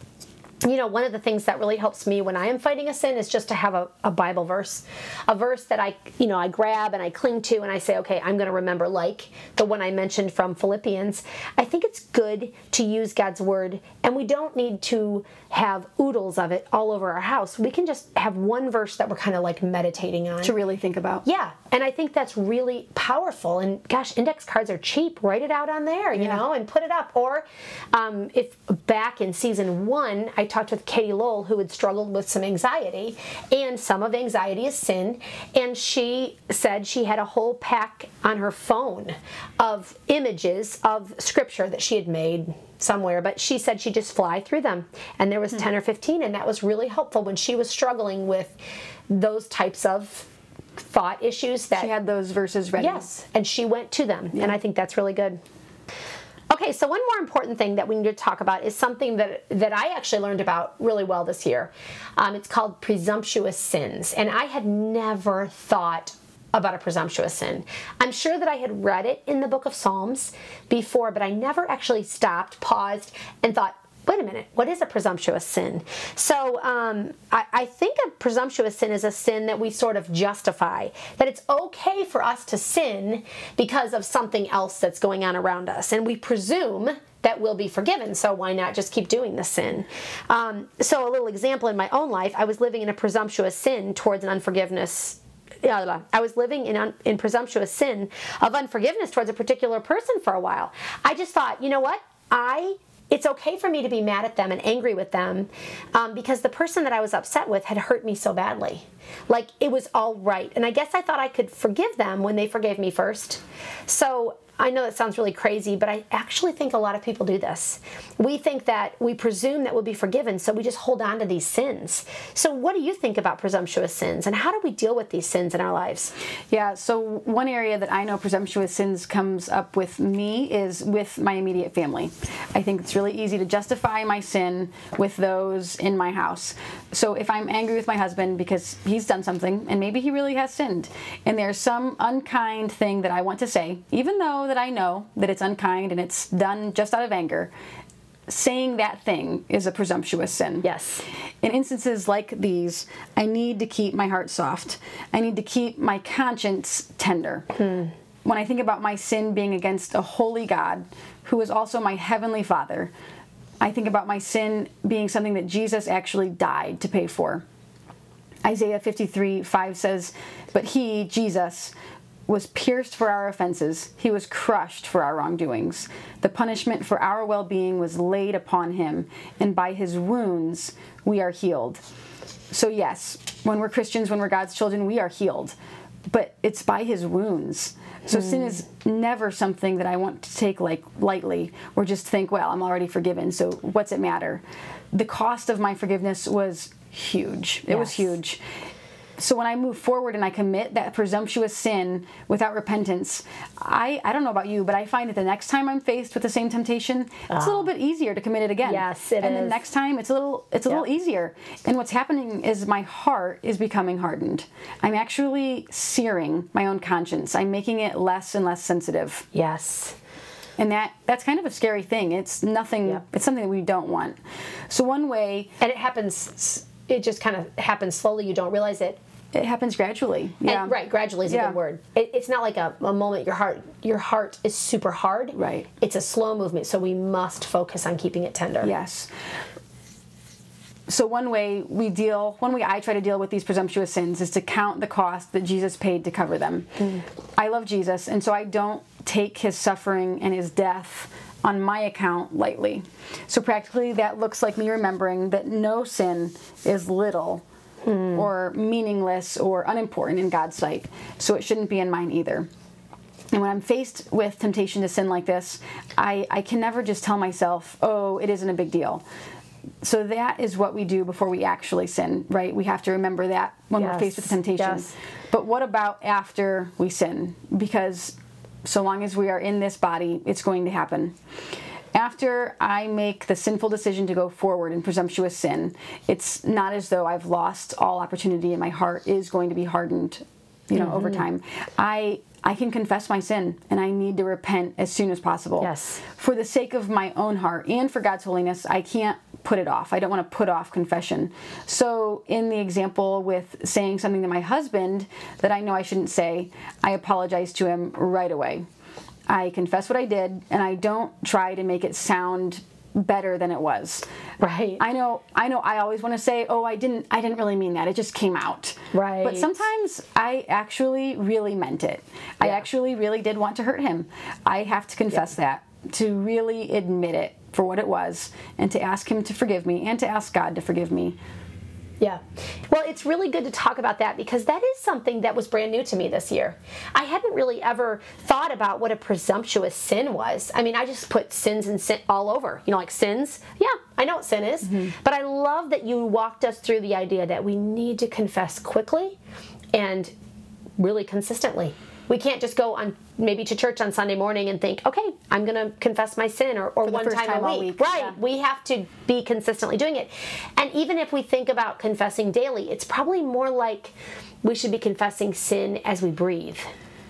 you know, one of the things that really helps me when I am fighting a sin is just to have a, a Bible verse, a verse that I, you know, I grab and I cling to and I say, okay, I'm going to remember, like the one I mentioned from Philippians. I think it's good to use God's word, and we don't need to have oodles of it all over our house. We can just have one verse that we're kind of like meditating on. To really think about. Yeah, And I think that's really powerful. And gosh, index cards are cheap. Write it out on there, you Yeah. know, and put it up. Or um, if back in season one, I talked with Katie Lowell, who had struggled with some anxiety, and some of anxiety is sin. And she said she had a whole pack on her phone of images of scripture that she had made somewhere, but she said she just fly through them. And there was hmm. 10 or 15, and that was really helpful when she was struggling with those types of thought issues that She had those verses ready. Yes, and she went to them, and I think that's really good. Okay, so one more important thing that we need to talk about is something that that I actually learned about really well this year. Um, it's called presumptuous sins, and I had never thought about a presumptuous sin. I'm sure that I had read it in the book of Psalms before, but I never actually stopped, paused, and thought, wait a minute, what is a presumptuous sin? So um, I, I think a presumptuous sin is a sin that we sort of justify, that it's okay for us to sin because of something else that's going on around us. And we presume that we'll be forgiven, so why not just keep doing the sin? Um, so, a little example in my own life, I was living in a presumptuous sin towards an unforgiveness I was living in, un, in presumptuous sin of unforgiveness towards a particular person for a while. I just thought, you know what? I it's okay for me to be mad at them and angry with them um, because the person that I was upset with had hurt me so badly. Like it was all right. And I guess I thought I could forgive them when they forgave me first. So I know that sounds really crazy, but I actually think a lot of people do this. We think that we presume that we'll be forgiven, so we just hold on to these sins. So, what do you think about presumptuous sins, and how do we deal with these sins in our lives? Yeah, so one area that I know presumptuous sins comes up with me is with my immediate family. I think it's really easy to justify my sin with those in my house. So if I'm angry with my husband because he's done something and maybe he really has sinned, and there's some unkind thing that I want to say, even though that I know that it's unkind and it's done just out of anger, saying that thing is a presumptuous sin. Yes. In instances like these, I need to keep my heart soft. I need to keep my conscience tender. Hmm. When I think about my sin being against a holy God who is also my heavenly Father, I think about my sin being something that Jesus actually died to pay for. Isaiah 53 5 says, But he, Jesus, was pierced for our offenses, he was crushed for our wrongdoings. The punishment for our well being was laid upon him, and by his wounds we are healed. So, yes, when we're Christians, when we're God's children, we are healed, but it's by his wounds. So sin hmm. is never something that I want to take like lightly or just think, well, I'm already forgiven, so what's it matter? The cost of my forgiveness was huge. It was huge. So when I move forward and I commit that presumptuous sin without repentance, I, I don't know about you, but I find that the next time I'm faced with the same temptation, it's a little ah. bit easier to commit it again. Yes, it and is. the next time it's a little it's a little easier. And what's happening is my heart is becoming hardened. I'm actually searing my own conscience. I'm making it less and less sensitive. Yes. And that that's kind of a scary thing. It's nothing Yep. it's something that we don't want. So one way And it happens, it just kind of happens slowly. You don't realize it. It happens gradually. Yeah. And, right, gradually is a Yeah. good word. It, it's not like a, a moment your heart your heart is super hard. Right. It's a slow movement, so we must focus on keeping it tender. Yes. So one way we deal, one way I try to deal with these presumptuous sins is to count the cost that Jesus paid to cover them. Mm. I love Jesus, and so I don't take his suffering and his death on my account lightly. So practically that looks like me remembering that no sin is little Mm-hmm. or meaningless or unimportant in God's sight. So it shouldn't be in mine either. And when I'm faced with temptation to sin like this, I, I can never just tell myself, oh, it isn't a big deal. So that is what we do before we actually sin, right? We have to remember that when we're faced with temptation. yes. But what about after we sin? Because so long as we are in this body, it's going to happen. After I make the sinful decision to go forward in presumptuous sin, it's not as though I've lost all opportunity and my heart is going to be hardened, you know, Mm-hmm. over time. I I can confess my sin and I need to repent as soon as possible. Yes. For the sake of my own heart and for God's holiness, I can't put it off. I don't want to put off confession. So, in the example with saying something to my husband that I know I shouldn't say, I apologize to him right away. I confess what I did and I don't try to make it sound better than it was. Right. I know I know I always want to say, "Oh, I didn't I didn't really mean that. It just came out." Right. But sometimes I actually really meant it. I actually really did want to hurt him. I have to confess that, to really admit it for what it was and to ask him to forgive me and to ask God to forgive me. Yeah. Well, it's really good to talk about that because that is something that was brand new to me this year. I hadn't really ever thought about what a presumptuous sin was. I mean, I just put sins and sin all over. You know, like sins. Yeah, I know what sin is. Mm-hmm. But I love that you walked us through the idea that we need to confess quickly and really consistently. We can't just go on maybe to church on Sunday morning and think, okay, I'm going to confess my sin or, or one time, time a week. week, Right. yeah. We have to be consistently doing it. And even if we think about confessing daily, it's probably more like we should be confessing sin as we breathe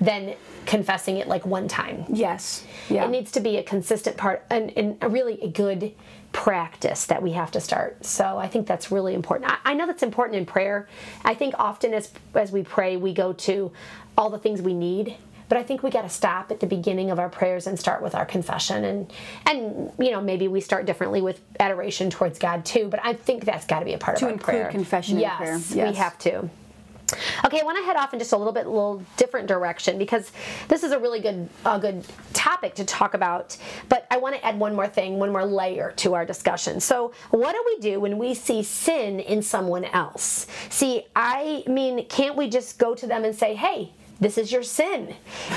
than confessing it like one time. Yes. Yeah. It needs to be a consistent part and, and a really a good practice that we have to start. So I think that's really important. I, I know that's important in prayer. I think often as as we pray, we go to all the things we need. But I think we got to stop at the beginning of our prayers and start with our confession, and and you know maybe we start differently with adoration towards God too. But I think that's got to be a part To of our prayer. To include confession in prayer. yes, we have to. Okay, I want to head off in just a little bit, a little different direction because this is a really good, a good topic to talk about. But I want to add one more thing, one more layer to our discussion. So, what do we do when we see sin in someone else? See, I mean, can't we just go to them and say, "Hey"? This is your sin.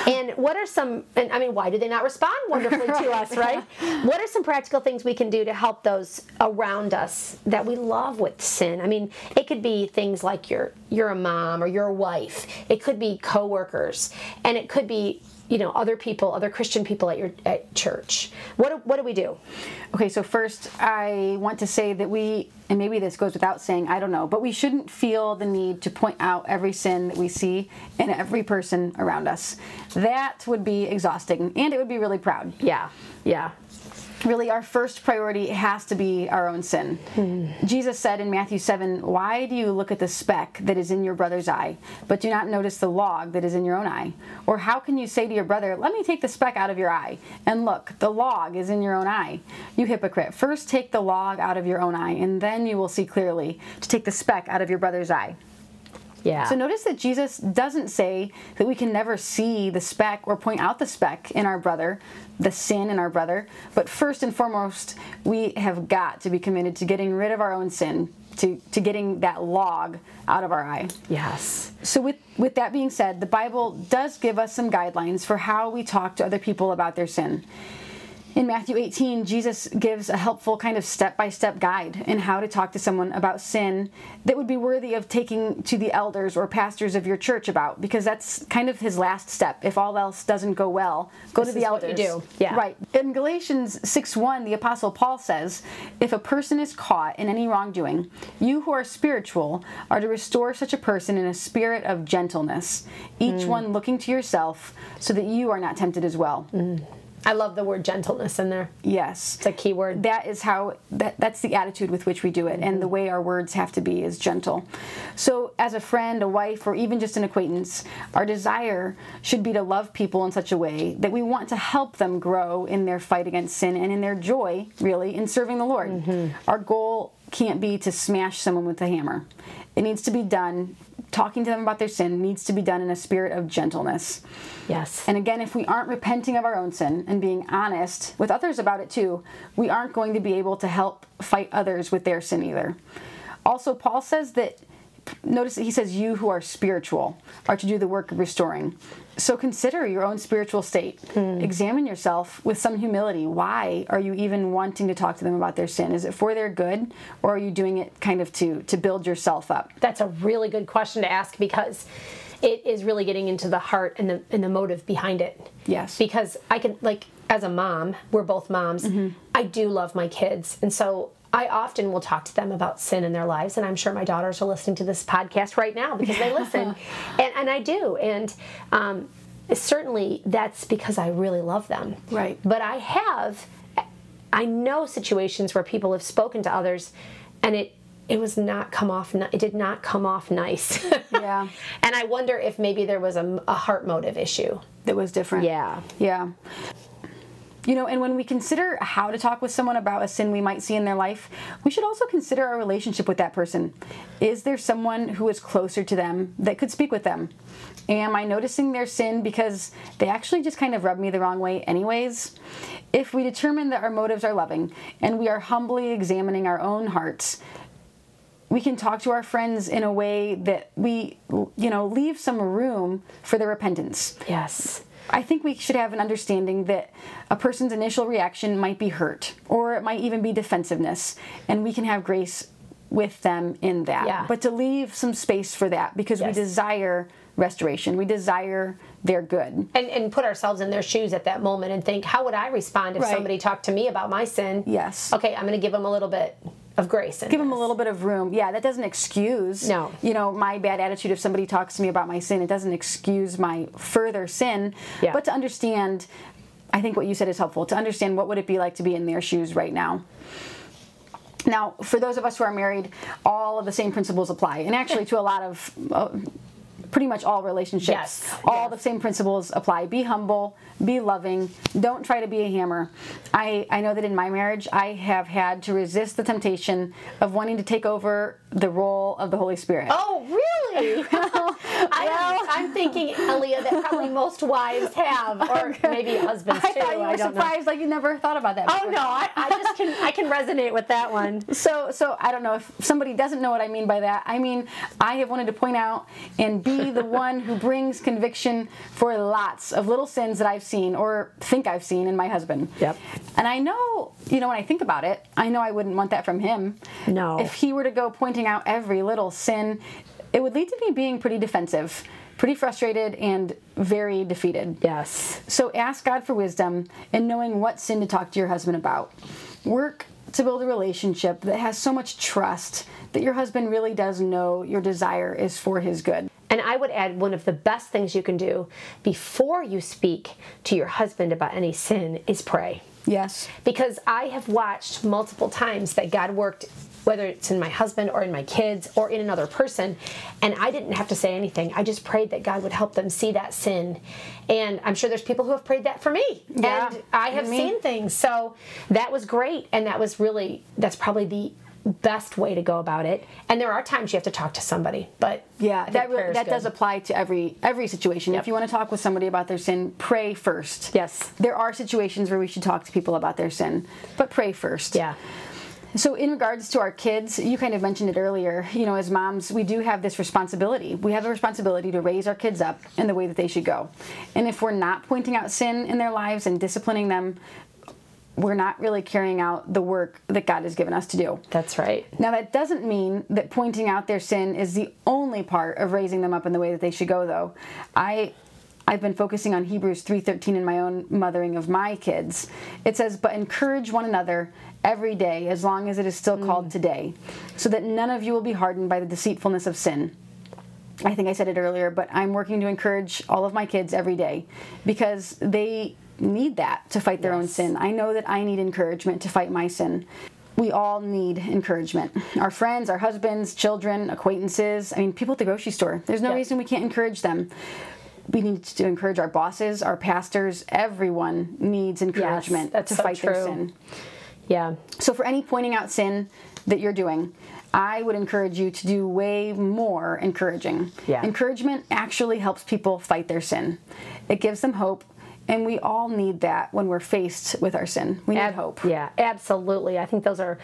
And what are some, and I mean, why do they not respond wonderfully to *laughs* us, right? What are some practical things we can do to help those around us that we love with sin? I mean, it could be things like you're you're a mom or you're a wife. It could be coworkers, and it could be you know other people, other Christian people at your at church. What do, what do we do? Okay, so first, I want to say that we, and maybe this goes without saying, I don't know, but we shouldn't feel the need to point out every sin that we see in every person around us. That would be exhausting, and it would be really proud. Yeah, yeah, Really, our first priority has to be our own sin. Hmm. Jesus said in Matthew 7, Why do you look at the speck that is in your brother's eye, but do not notice the log that is in your own eye? Or how can you say to your brother, Let me take the speck out of your eye? And look, the log is in your own eye. You hypocrite, first take the log out of your own eye, and then you will see clearly to take the speck out of your brother's eye. Yeah. So notice that Jesus doesn't say that we can never see the speck or point out the speck in our brother, the sin in our brother, but first and foremost, we have got to be committed to getting rid of our own sin, to, to getting that log out of our eye. yes. So with with that being said, the Bible does give us some guidelines for how we talk to other people about their sin. In Matthew 18, Jesus gives a helpful kind of step by step guide in how to talk to someone about sin that would be worthy of taking to the elders or pastors of your church about, because that's kind of his last step. If all else doesn't go well, go This to the elders. you do. Yeah. Right. In Galatians 6 1, the Apostle Paul says, If a person is caught in any wrongdoing, you who are spiritual are to restore such a person in a spirit of gentleness, each Hmm. one looking to yourself, so that you are not tempted as well. I love the word gentleness in there. Yes. It's a key word. That is how that that's the attitude with which we do it and the mm-hmm. way our words have to be is gentle. So as a friend, a wife or even just an acquaintance, our desire should be to love people in such a way that we want to help them grow in their fight against sin and in their joy really in serving the Lord. Mm-hmm. Our goal can't be to smash someone with a hammer. It needs to be done talking to them about their sin needs to be done in a spirit of gentleness. Yes. And again, if we aren't repenting of our own sin and being honest with others about it too, we aren't going to be able to help fight others with their sin either. Also, Paul says that, notice that he says, you who are spiritual are to do the work of restoring. So consider your own spiritual state. Hmm. Examine yourself with some humility. Why are you even wanting to talk to them about their sin? Is it for their good, or are you doing it kind of to, to build yourself up? That's a really good question to ask because it is really getting into the heart and the and the motive behind it. Yes. Because I can like as a mom, we're both moms. I do love my kids, and so I often will talk to them about sin in their lives, and I'm sure my daughters are listening to this podcast right now because they listen, *laughs* and, and I do, and um, certainly that's because I really love them. Right. But I have, I know situations where people have spoken to others, and it it was not come off. It did not come off nice. *laughs* Yeah. and I wonder if maybe there was a, a heart motive issue. That was different. Yeah. Yeah. You know, and when we consider how to talk with someone about a sin we might see in their life, we should also consider our relationship with that person. Is there someone who is closer to them that could speak with them? Am I noticing their sin because they actually just kind of rub me the wrong way, anyways? If we determine that our motives are loving and we are humbly examining our own hearts, we can talk to our friends in a way that we, you know, leave some room for their repentance. Yes. I think we should have an understanding that a person's initial reaction might be hurt or it might even be defensiveness, and we can have grace with them in that. Yeah. But to leave some space for that because Yes. we desire restoration, we desire their good. And, and put ourselves in their shoes at that moment and think, how would I respond if Right. somebody talked to me about my sin? Yes. Okay, I'm going to give them a little bit of grace. Give them a little bit of room. Yeah, that doesn't excuse. No. You know, my bad attitude if somebody talks to me about my sin, it doesn't excuse my further sin. Yeah. But to understand, I think what you said is helpful. To understand what would it be like to be in their shoes right now. Now, for those of us who are married, all of the same principles apply, and actually to a lot of, uh, pretty much all relationships, Yes, all yes. the same principles apply. Be humble, be loving, don't try to be a hammer. I, I know that in my marriage, I have had to resist the temptation of wanting to take over the role of the Holy Spirit. Oh, really? *laughs* I, I'm thinking, Aaliyah, that probably most wives have, or *laughs* maybe husbands I thought you were don't know. surprised, like you never thought about that. Oh before. no, I, I just can I can resonate with that one. So, so I don't know if somebody doesn't know what I mean by that. I mean, I have wanted to point out and be the *laughs* one who brings conviction for lots of little sins that I've seen or think I've seen in my husband. Yep. And I know, you know, when I think about it, I know I wouldn't want that from him. No. If he were to go pointing out every little sin, it would lead to me being pretty defensive, pretty frustrated, and very defeated. Yes. So ask God for wisdom and knowing what sin to talk to your husband about. Work to build a relationship that has so much trust that your husband really does know your desire is for his good. And I would add one of the best things you can do before you speak to your husband about any sin is pray. Yes. Because I have watched multiple times that God worked, whether it's in my husband or in my kids or in another person, and I didn't have to say anything. I just prayed that God would help them see that sin. And I'm sure there's people who have prayed that for me. Yeah, And I have seen things. So that was great. And that was really, that's probably the best way to go about it. And there are times you have to talk to somebody, but Yeah, that really, that good. does apply to every every situation. If you want to talk with somebody about their sin, pray first. Yes. There are situations where we should talk to people about their sin, but pray first. Yeah. So, in regards to our kids, you kind of mentioned it earlier. You know, as moms, we do have this responsibility. We have a responsibility to raise our kids up in the way that they should go. And if we're not pointing out sin in their lives and disciplining them, we're not really carrying out the work that God has given us to do. That's right. Now, that doesn't mean that pointing out their sin is the only part of raising them up in the way that they should go, though. I. I've been focusing on Hebrews 3:13 in my own mothering of my kids. It says, "But encourage one another every day as long as it is still called mm. today, so that none of you will be hardened by the deceitfulness of sin." I think I said it earlier, but I'm working to encourage all of my kids every day because they need that to fight their own sin. I know that I need encouragement to fight my sin. We all need encouragement. Our friends, our husbands, children, acquaintances, I mean, people at the grocery store. There's no Yeah. reason we can't encourage them. We need to encourage our bosses, our pastors, everyone needs encouragement that's to so fight their sin. Yeah. So, for any pointing out sin that you're doing, I would encourage you to do way more encouraging. Yeah. Encouragement actually helps people fight their sin, it gives them hope, and we all need that when we're faced with our sin. We need Ab- hope. Yeah, absolutely. I think those are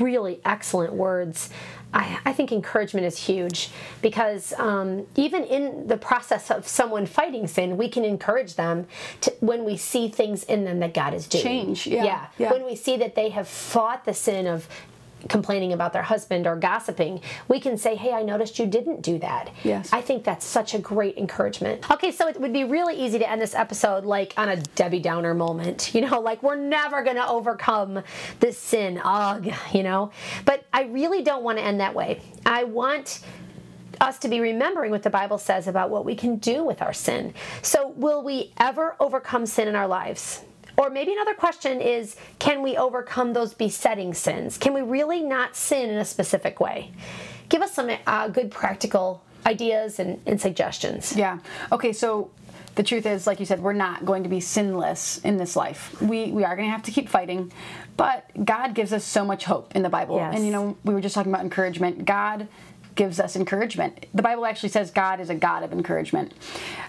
really excellent words. I, I think encouragement is huge because um, even in the process of someone fighting sin, we can encourage them to, when we see things in them that God is doing. Change, yeah, yeah. When we see that they have fought the sin of complaining about their husband or gossiping, we can say, Hey, I noticed you didn't do that. Yes. I think that's such a great encouragement. Okay, so it would be really easy to end this episode like on a Debbie Downer moment, *laughs* you know, like we're never going to overcome this sin, ugh, you know. But I really don't want to end that way. I want us to be remembering what the Bible says about what we can do with our sin. So, will we ever overcome sin in our lives? Or maybe another question is can we overcome those besetting sins? Can we really not sin in a specific way? Give us some uh, good practical ideas and, and suggestions. Yeah. Okay, so the truth is, like you said, we're not going to be sinless in this life. We we are going to have to keep fighting, but God gives us so much hope in the Bible. Yes. And you know, we were just talking about encouragement. God gives us encouragement. The Bible actually says God is a God of encouragement.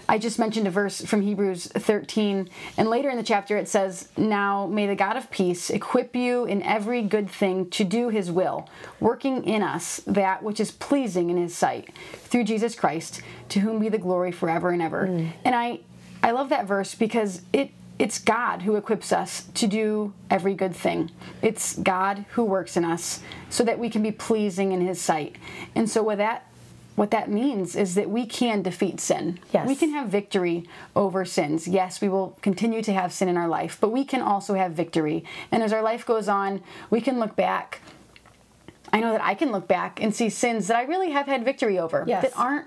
I just mentioned a verse from Hebrews 13, and later in the chapter it says, Now may the God of peace equip you in every good thing to do his will, working in us that which is pleasing in his sight, through Jesus Christ, to whom be the glory forever and ever. Mm. And I, I love that verse because it it's God who equips us to do every good thing. It's God who works in us so that we can be pleasing in his sight. And so what that what that means is that we can defeat sin. Yes. We can have victory over sins. Yes, we will continue to have sin in our life, but we can also have victory. And as our life goes on, we can look back I know that I can look back and see sins that I really have had victory over Yes. that aren't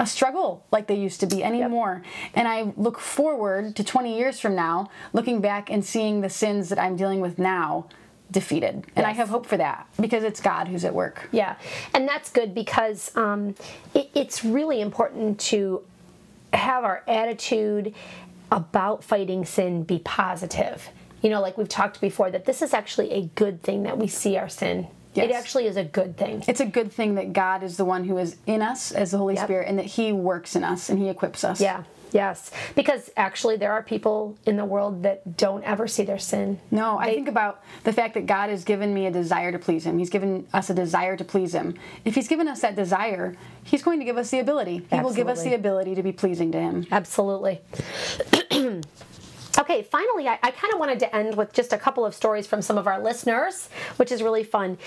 a struggle like they used to be anymore. And I look forward to 20 years from now, looking back and seeing the sins that I'm dealing with now defeated. And I have hope for that because it's God who's at work. Yeah, and that's good because um, it, it's really important to have our attitude about fighting sin be positive. You know, like we've talked before, that this is actually a good thing that we see our sin. It actually is a good thing. It's a good thing that God is the one who is in us as the Holy Yep. Spirit and that He works in us and He equips us. Yeah, yes. Because actually, there are people in the world that don't ever see their sin. No, I think about the fact that God has given me a desire to please Him. He's given us a desire to please Him. If He's given us that desire, He's going to give us the ability. He will give us the ability to be pleasing to Him. Absolutely. *clears throat* okay, finally, I, I kind of wanted to end with just a couple of stories from some of our listeners, which is really fun.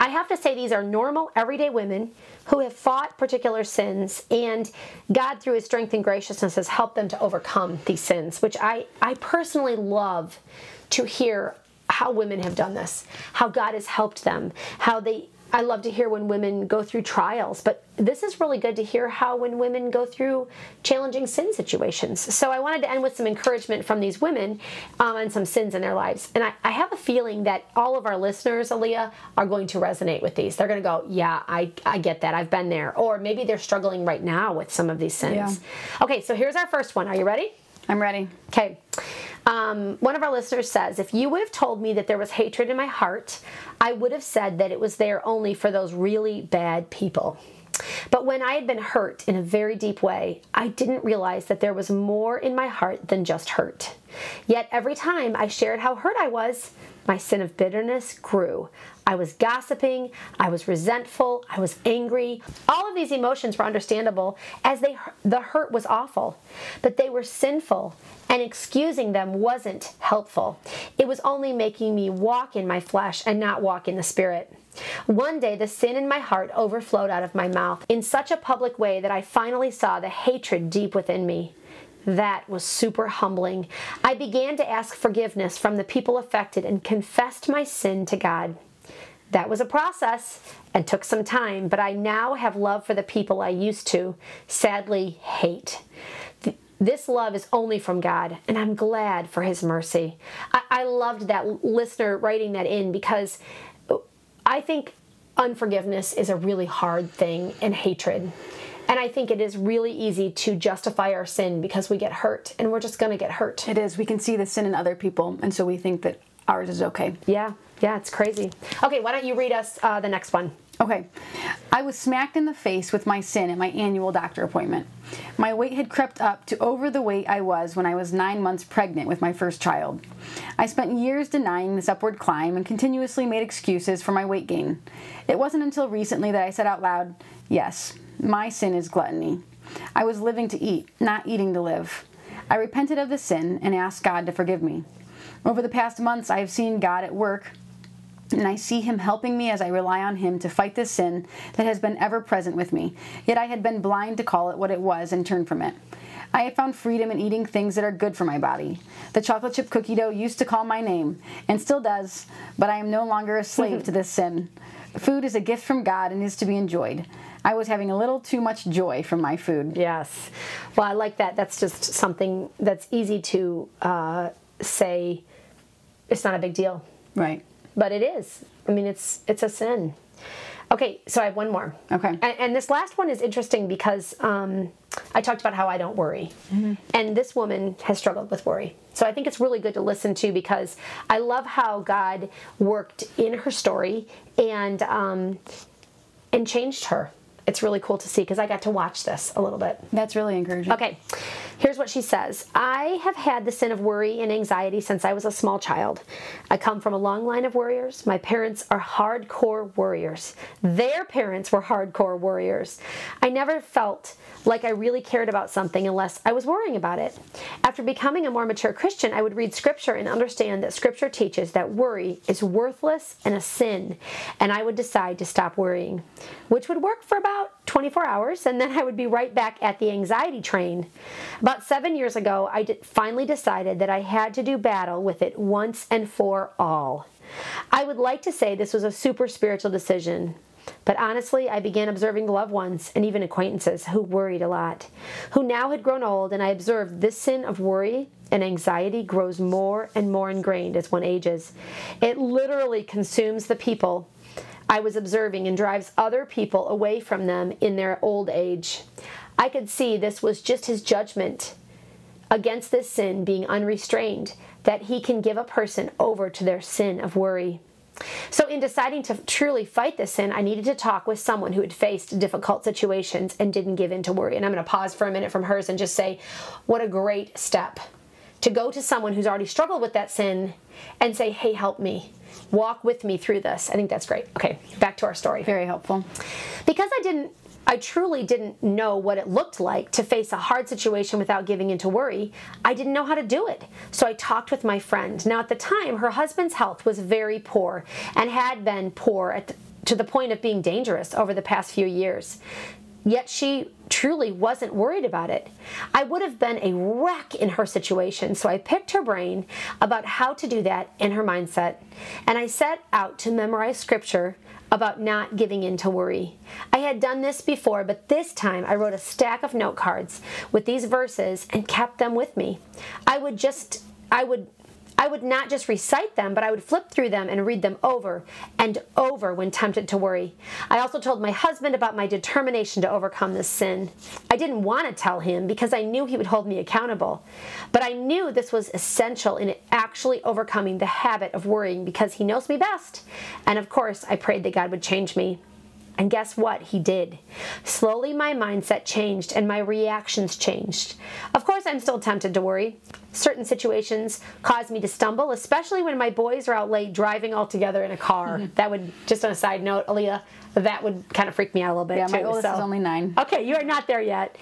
I have to say, these are normal, everyday women who have fought particular sins, and God, through His strength and graciousness, has helped them to overcome these sins, which I, I personally love to hear how women have done this, how God has helped them, how they I love to hear when women go through trials, but this is really good to hear how when women go through challenging sin situations. So I wanted to end with some encouragement from these women um, and some sins in their lives. And I, I have a feeling that all of our listeners, Aaliyah, are going to resonate with these. They're going to go, yeah, I, I get that. I've been there. Or maybe they're struggling right now with some of these sins. Yeah. Okay, so here's our first one. Are you ready? I'm ready. Okay. Um, one of our listeners says, if you would have told me that there was hatred in my heart, I would have said that it was there only for those really bad people. But when I had been hurt in a very deep way, I didn't realize that there was more in my heart than just hurt. Yet every time I shared how hurt I was, my sin of bitterness grew. I was gossiping, I was resentful, I was angry. All of these emotions were understandable as they the hurt was awful, but they were sinful and excusing them wasn't helpful. It was only making me walk in my flesh and not walk in the spirit. One day, the sin in my heart overflowed out of my mouth in such a public way that I finally saw the hatred deep within me. That was super humbling. I began to ask forgiveness from the people affected and confessed my sin to God. That was a process and took some time, but I now have love for the people I used to sadly hate. This love is only from God, and I'm glad for His mercy. I, I loved that listener writing that in because I think unforgiveness is a really hard thing and hatred. And I think it is really easy to justify our sin because we get hurt and we're just going to get hurt. It is. We can see the sin in other people, and so we think that ours is okay. Yeah, yeah, it's crazy. Okay, why don't you read us uh, the next one? Okay. I was smacked in the face with my sin at my annual doctor appointment. My weight had crept up to over the weight I was when I was nine months pregnant with my first child. I spent years denying this upward climb and continuously made excuses for my weight gain. It wasn't until recently that I said out loud, Yes, my sin is gluttony. I was living to eat, not eating to live. I repented of the sin and asked God to forgive me. Over the past months, I have seen God at work and I see him helping me as I rely on him to fight this sin that has been ever present with me. Yet I had been blind to call it what it was and turn from it. I have found freedom in eating things that are good for my body. The chocolate chip cookie dough used to call my name, and still does, but I am no longer a slave *laughs* to this sin. Food is a gift from God and is to be enjoyed. I was having a little too much joy from my food. Yes. Well, I like that. That's just something that's easy to uh, say it's not a big deal, Right. but it is. I mean, it's it's a sin. Okay, so I have one more. Okay. And, and this last one is interesting because um, I talked about how I don't worry. Mm-hmm. And this woman has struggled with worry. So I think it's really good to listen to because I love how God worked in her story and um, and changed her it's really cool to see because I got to watch this a little bit. That's really encouraging. Okay, here's what she says I have had the sin of worry and anxiety since I was a small child. I come from a long line of warriors. My parents are hardcore warriors. Their parents were hardcore warriors. I never felt like I really cared about something unless I was worrying about it. After becoming a more mature Christian, I would read scripture and understand that scripture teaches that worry is worthless and a sin, and I would decide to stop worrying, which would work for about 24 hours, and then I would be right back at the anxiety train. About seven years ago, I finally decided that I had to do battle with it once and for all. I would like to say this was a super spiritual decision. But honestly, I began observing loved ones and even acquaintances who worried a lot, who now had grown old, and I observed this sin of worry and anxiety grows more and more ingrained as one ages. It literally consumes the people I was observing and drives other people away from them in their old age. I could see this was just his judgment against this sin being unrestrained, that he can give a person over to their sin of worry. So, in deciding to truly fight this sin, I needed to talk with someone who had faced difficult situations and didn't give in to worry. And I'm going to pause for a minute from hers and just say, what a great step to go to someone who's already struggled with that sin and say, hey, help me. Walk with me through this. I think that's great. Okay, back to our story. Very helpful. Because I didn't I truly didn't know what it looked like to face a hard situation without giving into worry. I didn't know how to do it. So I talked with my friend. Now, at the time, her husband's health was very poor and had been poor the, to the point of being dangerous over the past few years. Yet she truly wasn't worried about it. I would have been a wreck in her situation, so I picked her brain about how to do that in her mindset. And I set out to memorize scripture about not giving in to worry. I had done this before, but this time I wrote a stack of note cards with these verses and kept them with me. I would just I would I would not just recite them, but I would flip through them and read them over and over when tempted to worry. I also told my husband about my determination to overcome this sin. I didn't want to tell him because I knew he would hold me accountable, but I knew this was essential in actually overcoming the habit of worrying because he knows me best. And of course, I prayed that God would change me. And guess what? He did. Slowly, my mindset changed and my reactions changed. Of course, I'm still tempted to worry. Certain situations cause me to stumble, especially when my boys are out late driving all together in a car. Mm-hmm. That would, just on a side note, Aaliyah, that would kind of freak me out a little bit yeah, too. my oldest so. is only nine. Okay, you are not there yet.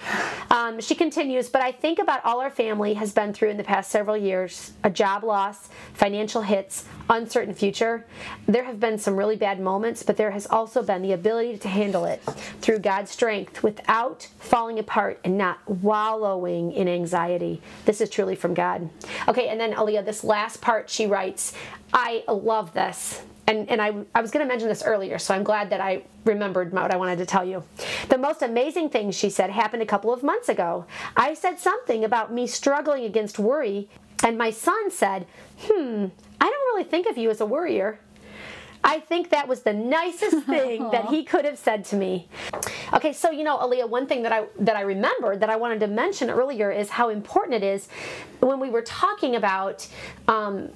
Um, she continues, but I think about all our family has been through in the past several years: a job loss, financial hits, uncertain future. There have been some really bad moments, but there has also been the ability to handle it through God's strength without falling apart and not wallowing in anxiety. This is truly from God. Okay, and then Aaliyah, this last part she writes, I love this and, and I, I was going to mention this earlier, so I'm glad that I remembered what I wanted to tell you. The most amazing thing she said happened a couple of months ago. I said something about me struggling against worry, and my son said, Hmm, I don't really think of you as a worrier. I think that was the nicest *laughs* thing that he could have said to me. Okay, so you know, Aaliyah, one thing that I that I remembered that I wanted to mention earlier is how important it is when we were talking about um,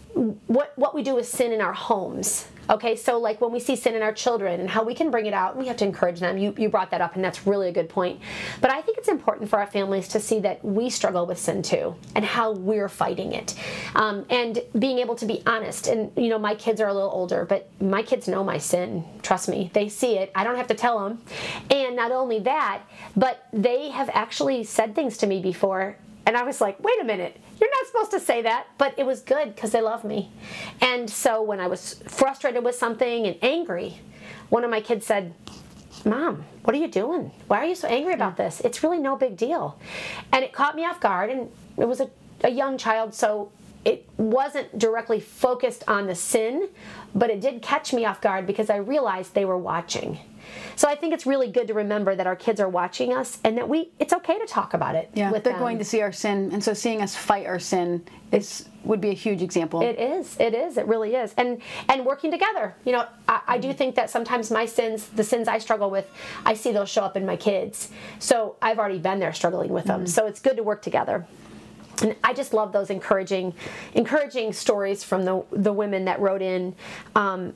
what what we do with sin in our homes. Okay, so like when we see sin in our children and how we can bring it out, we have to encourage them. You, you brought that up, and that's really a good point. But I think it's important for our families to see that we struggle with sin too and how we're fighting it. Um, and being able to be honest. And, you know, my kids are a little older, but my kids know my sin. Trust me, they see it. I don't have to tell them. And not only that, but they have actually said things to me before and I was like, wait a minute, you're not supposed to say that. But it was good because they love me. And so when I was frustrated with something and angry, one of my kids said, Mom, what are you doing? Why are you so angry about this? It's really no big deal. And it caught me off guard, and it was a, a young child, so it wasn't directly focused on the sin, but it did catch me off guard because I realized they were watching. So I think it's really good to remember that our kids are watching us and that we it's okay to talk about it. Yeah, with they're them. going to see our sin, and so seeing us fight our sin is would be a huge example. It is. It is. It really is. And and working together. You know, I, I, do think that sometimes my sins, the sins I struggle with, I see those show up in my kids. So I've already been there struggling with them. Mm-hmm. So it's good to work together and I just love those encouraging, encouraging stories from the the women that wrote in. Um,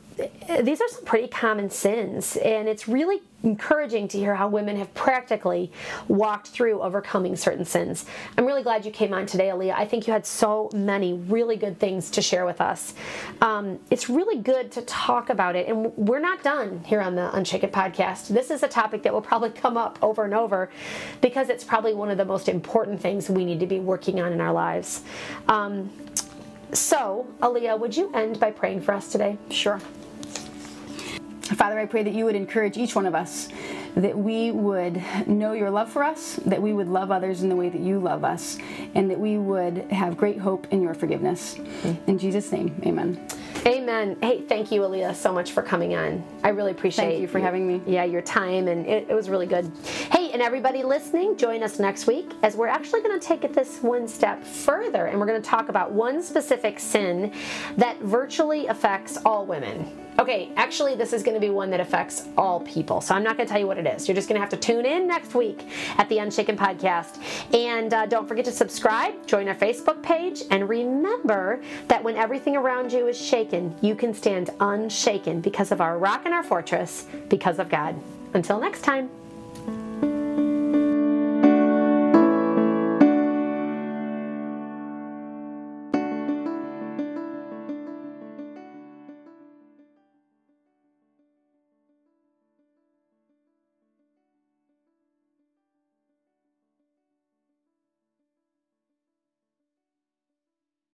these are some pretty common sins, and it's really encouraging to hear how women have practically walked through overcoming certain sins. I'm really glad you came on today, Aaliyah. I think you had so many really good things to share with us. Um, it's really good to talk about it, and we're not done here on the Unshaken podcast. This is a topic that will probably come up over and over because it's probably one of the most important things we need to be working on in our lives. Um, so, Aaliyah, would you end by praying for us today? Sure. Father, I pray that you would encourage each one of us, that we would know your love for us, that we would love others in the way that you love us, and that we would have great hope in your forgiveness. In Jesus' name, amen. Amen. Hey, thank you, Aaliyah, so much for coming on. I really appreciate Thank you for having me. Yeah, your time, and it, it was really good. Hey, and everybody listening, join us next week as we're actually going to take it this one step further, and we're going to talk about one specific sin that virtually affects all women. Okay, actually, this is going to be one that affects all people. So I'm not going to tell you what it is. You're just going to have to tune in next week at the Unshaken Podcast. And uh, don't forget to subscribe, join our Facebook page, and remember that when everything around you is shaken, you can stand unshaken because of our rock and our fortress, because of God. Until next time.